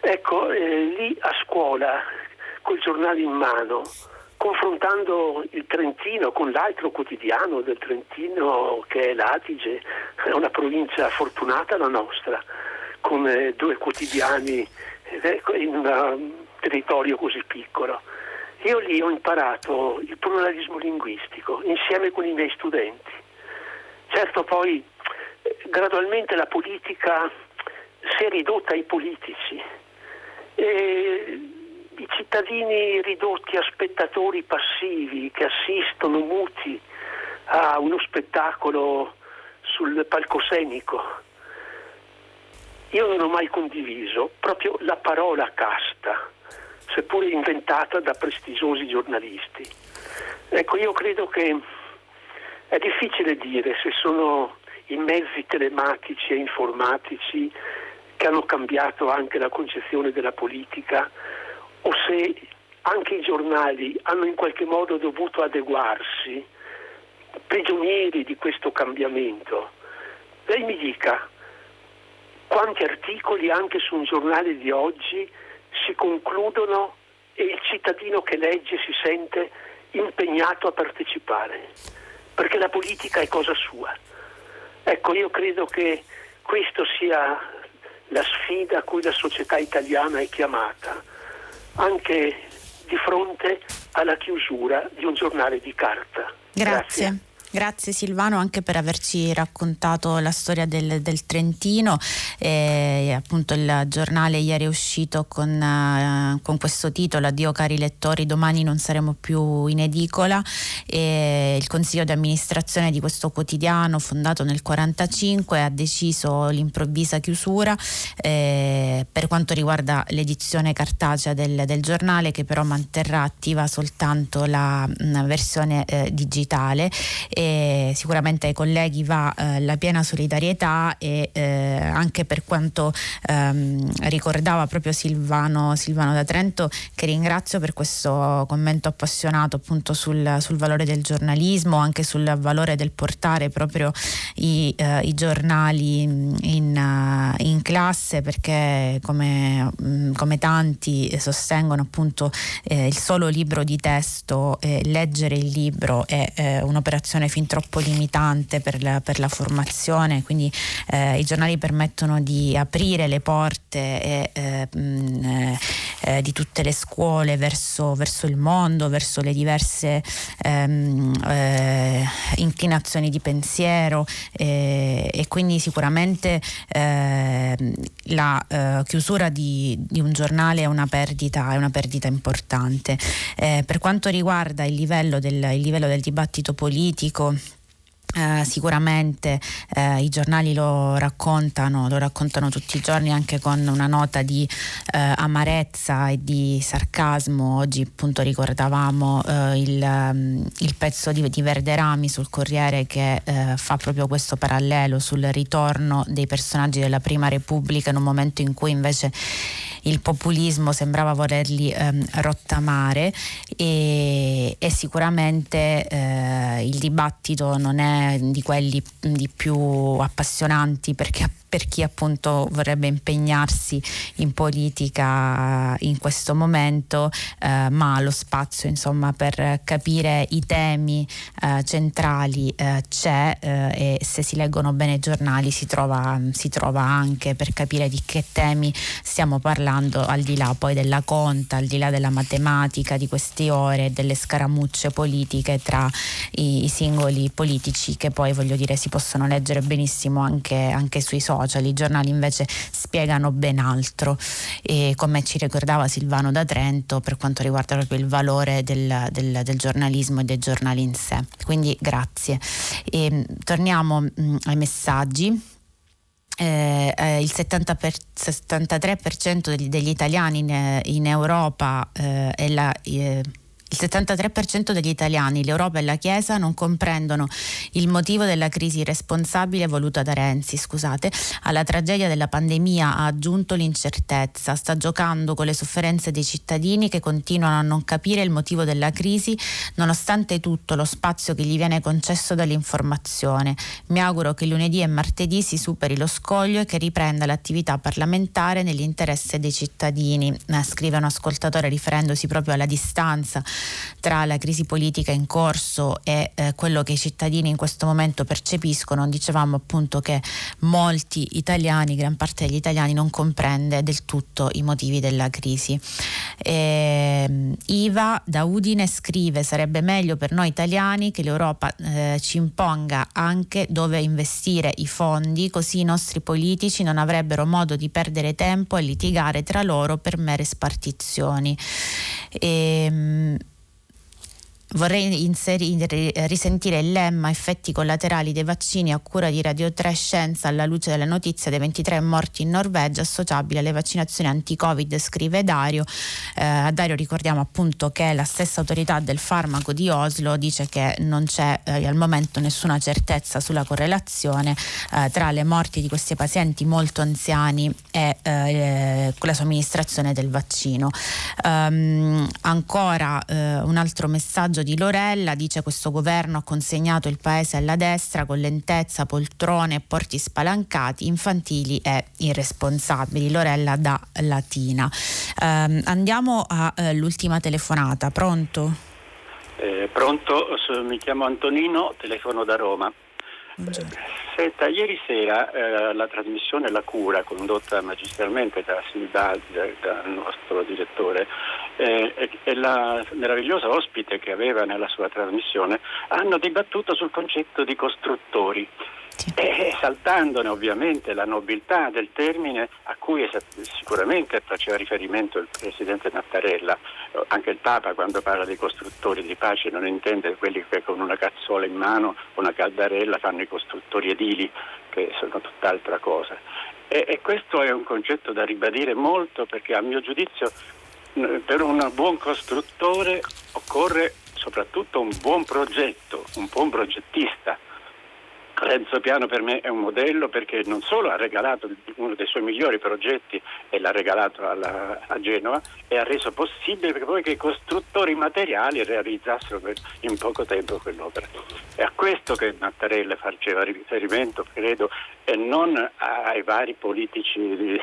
Ecco, eh, lì a scuola, col giornale in mano, confrontando il Trentino con l'altro quotidiano del Trentino che è l'Adige, è una provincia fortunata la nostra, con eh, due quotidiani eh, in un territorio così piccolo. Io lì ho imparato il pluralismo linguistico insieme con i miei studenti. Certo poi eh, gradualmente la politica si è ridotta ai politici. E i cittadini ridotti a spettatori passivi che assistono muti a uno spettacolo sul palcoscenico. Io non ho mai condiviso proprio la parola casta, seppure inventata da prestigiosi giornalisti. Ecco, io credo che è difficile dire se sono i mezzi telematici e informatici che hanno cambiato anche la concezione della politica o se anche i giornali hanno in qualche modo dovuto adeguarsi, prigionieri di questo cambiamento. Lei mi dica quanti articoli anche su un giornale di oggi si concludono e il cittadino che legge si sente impegnato a partecipare, perché la politica è cosa sua. Ecco, io credo che questa sia la sfida a cui la società italiana è chiamata anche di fronte alla chiusura di un giornale di carta. Grazie. Grazie. Grazie Silvano anche per averci raccontato la storia del, del Trentino. Eh, appunto il giornale ieri è uscito con, uh, con, questo titolo Addio cari lettori, domani non saremo più in edicola. E il consiglio di amministrazione di questo quotidiano fondato nel 1945 ha deciso l'improvvisa chiusura eh, per quanto riguarda l'edizione cartacea del, del, giornale che però manterrà attiva soltanto la mh, versione eh, digitale e sicuramente ai colleghi va eh, la piena solidarietà e eh, anche per quanto ehm, ricordava proprio Silvano, Silvano, da Trento che ringrazio per questo commento appassionato appunto sul, sul valore del giornalismo, anche sul valore del portare proprio i, eh, i giornali in, in, classe perché come, mm, come tanti sostengono appunto eh, il solo libro di testo, leggere il libro è eh, un'operazione fin troppo limitante per la, per la formazione, quindi eh, i giornali permettono di aprire le porte e, eh, mh, eh, di tutte le scuole verso, verso, il mondo, verso le diverse ehm, eh, inclinazioni di pensiero e quindi sicuramente ehm, la chiusura di, di, un giornale è una perdita, è una perdita importante. per quanto riguarda il livello del, il livello del dibattito politico, México. Eh, sicuramente eh, i giornali lo raccontano, lo raccontano tutti i giorni anche con una nota di eh, amarezza e di sarcasmo. Oggi appunto ricordavamo il, um, il, pezzo di, di, Verderami sul Corriere che fa proprio questo parallelo sul ritorno dei personaggi della Prima Repubblica in un momento in cui invece il populismo sembrava volerli ehm, rottamare e, e sicuramente il dibattito non è di quelli di più appassionanti perché per chi appunto vorrebbe impegnarsi in politica in questo momento, eh, ma lo spazio insomma per capire i temi eh, centrali eh, c'è eh, e se si leggono bene i giornali si trova, si trova anche per capire di che temi stiamo parlando al di là poi della conta, al di là della matematica di queste ore, delle scaramucce politiche tra i, i singoli politici che poi voglio dire si possono leggere benissimo anche, anche sui social social, i giornali invece spiegano ben altro e come ci ricordava Silvano da Trento per quanto riguarda proprio il valore del, del, del giornalismo e dei giornali in sé. Quindi grazie. E, mm, torniamo mh, mm, ai messaggi. Eh, eh, il 70 per, 73% degli, degli italiani in, in Europa eh, è la eh, il 73% degli italiani, l'Europa e la Chiesa non comprendono il motivo della crisi responsabile voluta da Renzi. Scusate. Alla tragedia della pandemia ha aggiunto l'incertezza. Sta giocando con le sofferenze dei cittadini che continuano a non capire il motivo della crisi, nonostante tutto lo spazio che gli viene concesso dall'informazione. Mi auguro che lunedì e martedì si superi lo scoglio e che riprenda l'attività parlamentare nell'interesse dei cittadini. Eh, scrive un ascoltatore riferendosi proprio alla distanza tra la crisi politica in corso e eh, quello che i cittadini in questo momento percepiscono, dicevamo appunto che molti italiani, gran parte degli italiani non comprende del tutto i motivi della crisi. Eh, Iva da Udine scrive sarebbe meglio per noi italiani che l'Europa eh, ci imponga anche dove investire i fondi, così i nostri politici non avrebbero modo di perdere tempo e litigare tra loro per mere spartizioni. E, ehm, Vorrei inserire, risentire il lemma effetti collaterali dei vaccini a cura di Radio 3 Scienza alla luce della notizia dei 23 morti in Norvegia associabili alle vaccinazioni anti-Covid, scrive Dario. Eh, a Dario ricordiamo appunto che la stessa autorità del farmaco di Oslo dice che non c'è eh, al momento nessuna certezza sulla correlazione eh, tra le morti di questi pazienti molto anziani e eh, la somministrazione del vaccino. Um, ancora eh, un altro messaggio di Lorella dice questo governo ha consegnato il paese alla destra con lentezza, poltrone e porti spalancati, infantili e irresponsabili. Lorella da Latina. Um, andiamo all'ultima eh, telefonata. Pronto? Eh, pronto, mi chiamo Antonino, telefono da Roma. Senta, ieri sera eh, la trasmissione La Cura, condotta magistralmente da Silvaldi, dal nostro direttore, eh, e la meravigliosa ospite che aveva nella sua trasmissione hanno dibattuto sul concetto di costruttori. E esaltandone ovviamente la nobiltà del termine a cui sicuramente faceva riferimento il Presidente Mattarella, anche il Papa quando parla di costruttori di pace non intende quelli che con una cazzola in mano una caldarella fanno i costruttori edili, che sono tutt'altra cosa. E, e questo è un concetto da ribadire molto perché a mio giudizio per un buon costruttore occorre soprattutto un buon progetto, un buon progettista. Renzo Piano per me è un modello perché non solo ha regalato uno dei suoi migliori progetti e l'ha regalato alla, a Genova e ha reso possibile poi che i costruttori materiali realizzassero in poco tempo quell'opera. È a questo che Mattarella faceva riferimento, credo, e non ai vari politici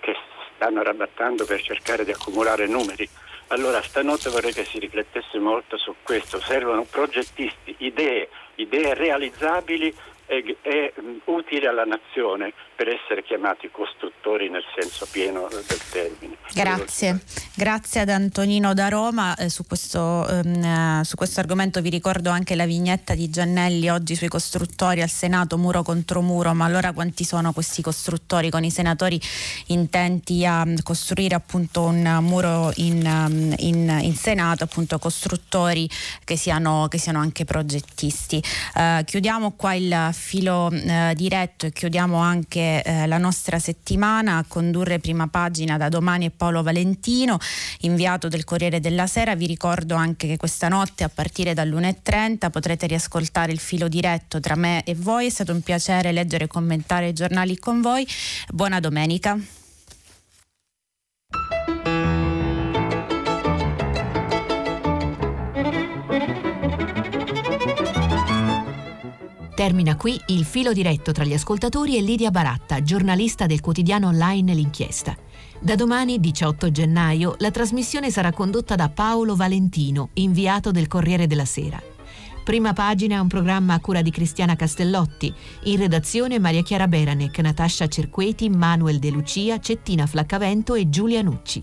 che stanno arrabattando per cercare di accumulare numeri. Allora stanotte vorrei che si riflettesse molto su questo, servono progettisti, idee, idee realizzabili e, e um, utili alla nazione per essere chiamati costruttori nel senso pieno del termine. Grazie, grazie ad Antonino da Roma. Eh, su, questo, ehm, su, questo, argomento vi ricordo anche la vignetta di Giannelli oggi sui costruttori al Senato, muro contro muro, ma allora quanti sono questi costruttori con i senatori intenti a costruire appunto un muro in, ehm, in, in Senato, appunto costruttori che siano, che siano anche progettisti. Eh, chiudiamo qua il filo eh, diretto e chiudiamo anche eh, la nostra settimana a condurre prima pagina da domani è Paolo Valentino, inviato del Corriere della Sera. Vi ricordo anche che questa notte a partire dall'1.30 potrete riascoltare il filo diretto tra me e voi. È stato un piacere leggere e commentare i giornali con voi. Buona domenica. Termina qui il filo diretto tra gli ascoltatori e Lidia Baratta, giornalista del quotidiano online L'Inchiesta. Da domani, 18 gennaio, la trasmissione sarà condotta da Paolo Valentino, inviato del Corriere della Sera. Prima pagina un programma a cura di Cristiana Castellotti. In redazione Maria Chiara Beranec, Natascia Cerqueti, Manuel De Lucia, Cettina Flaccavento e Giulia Nucci.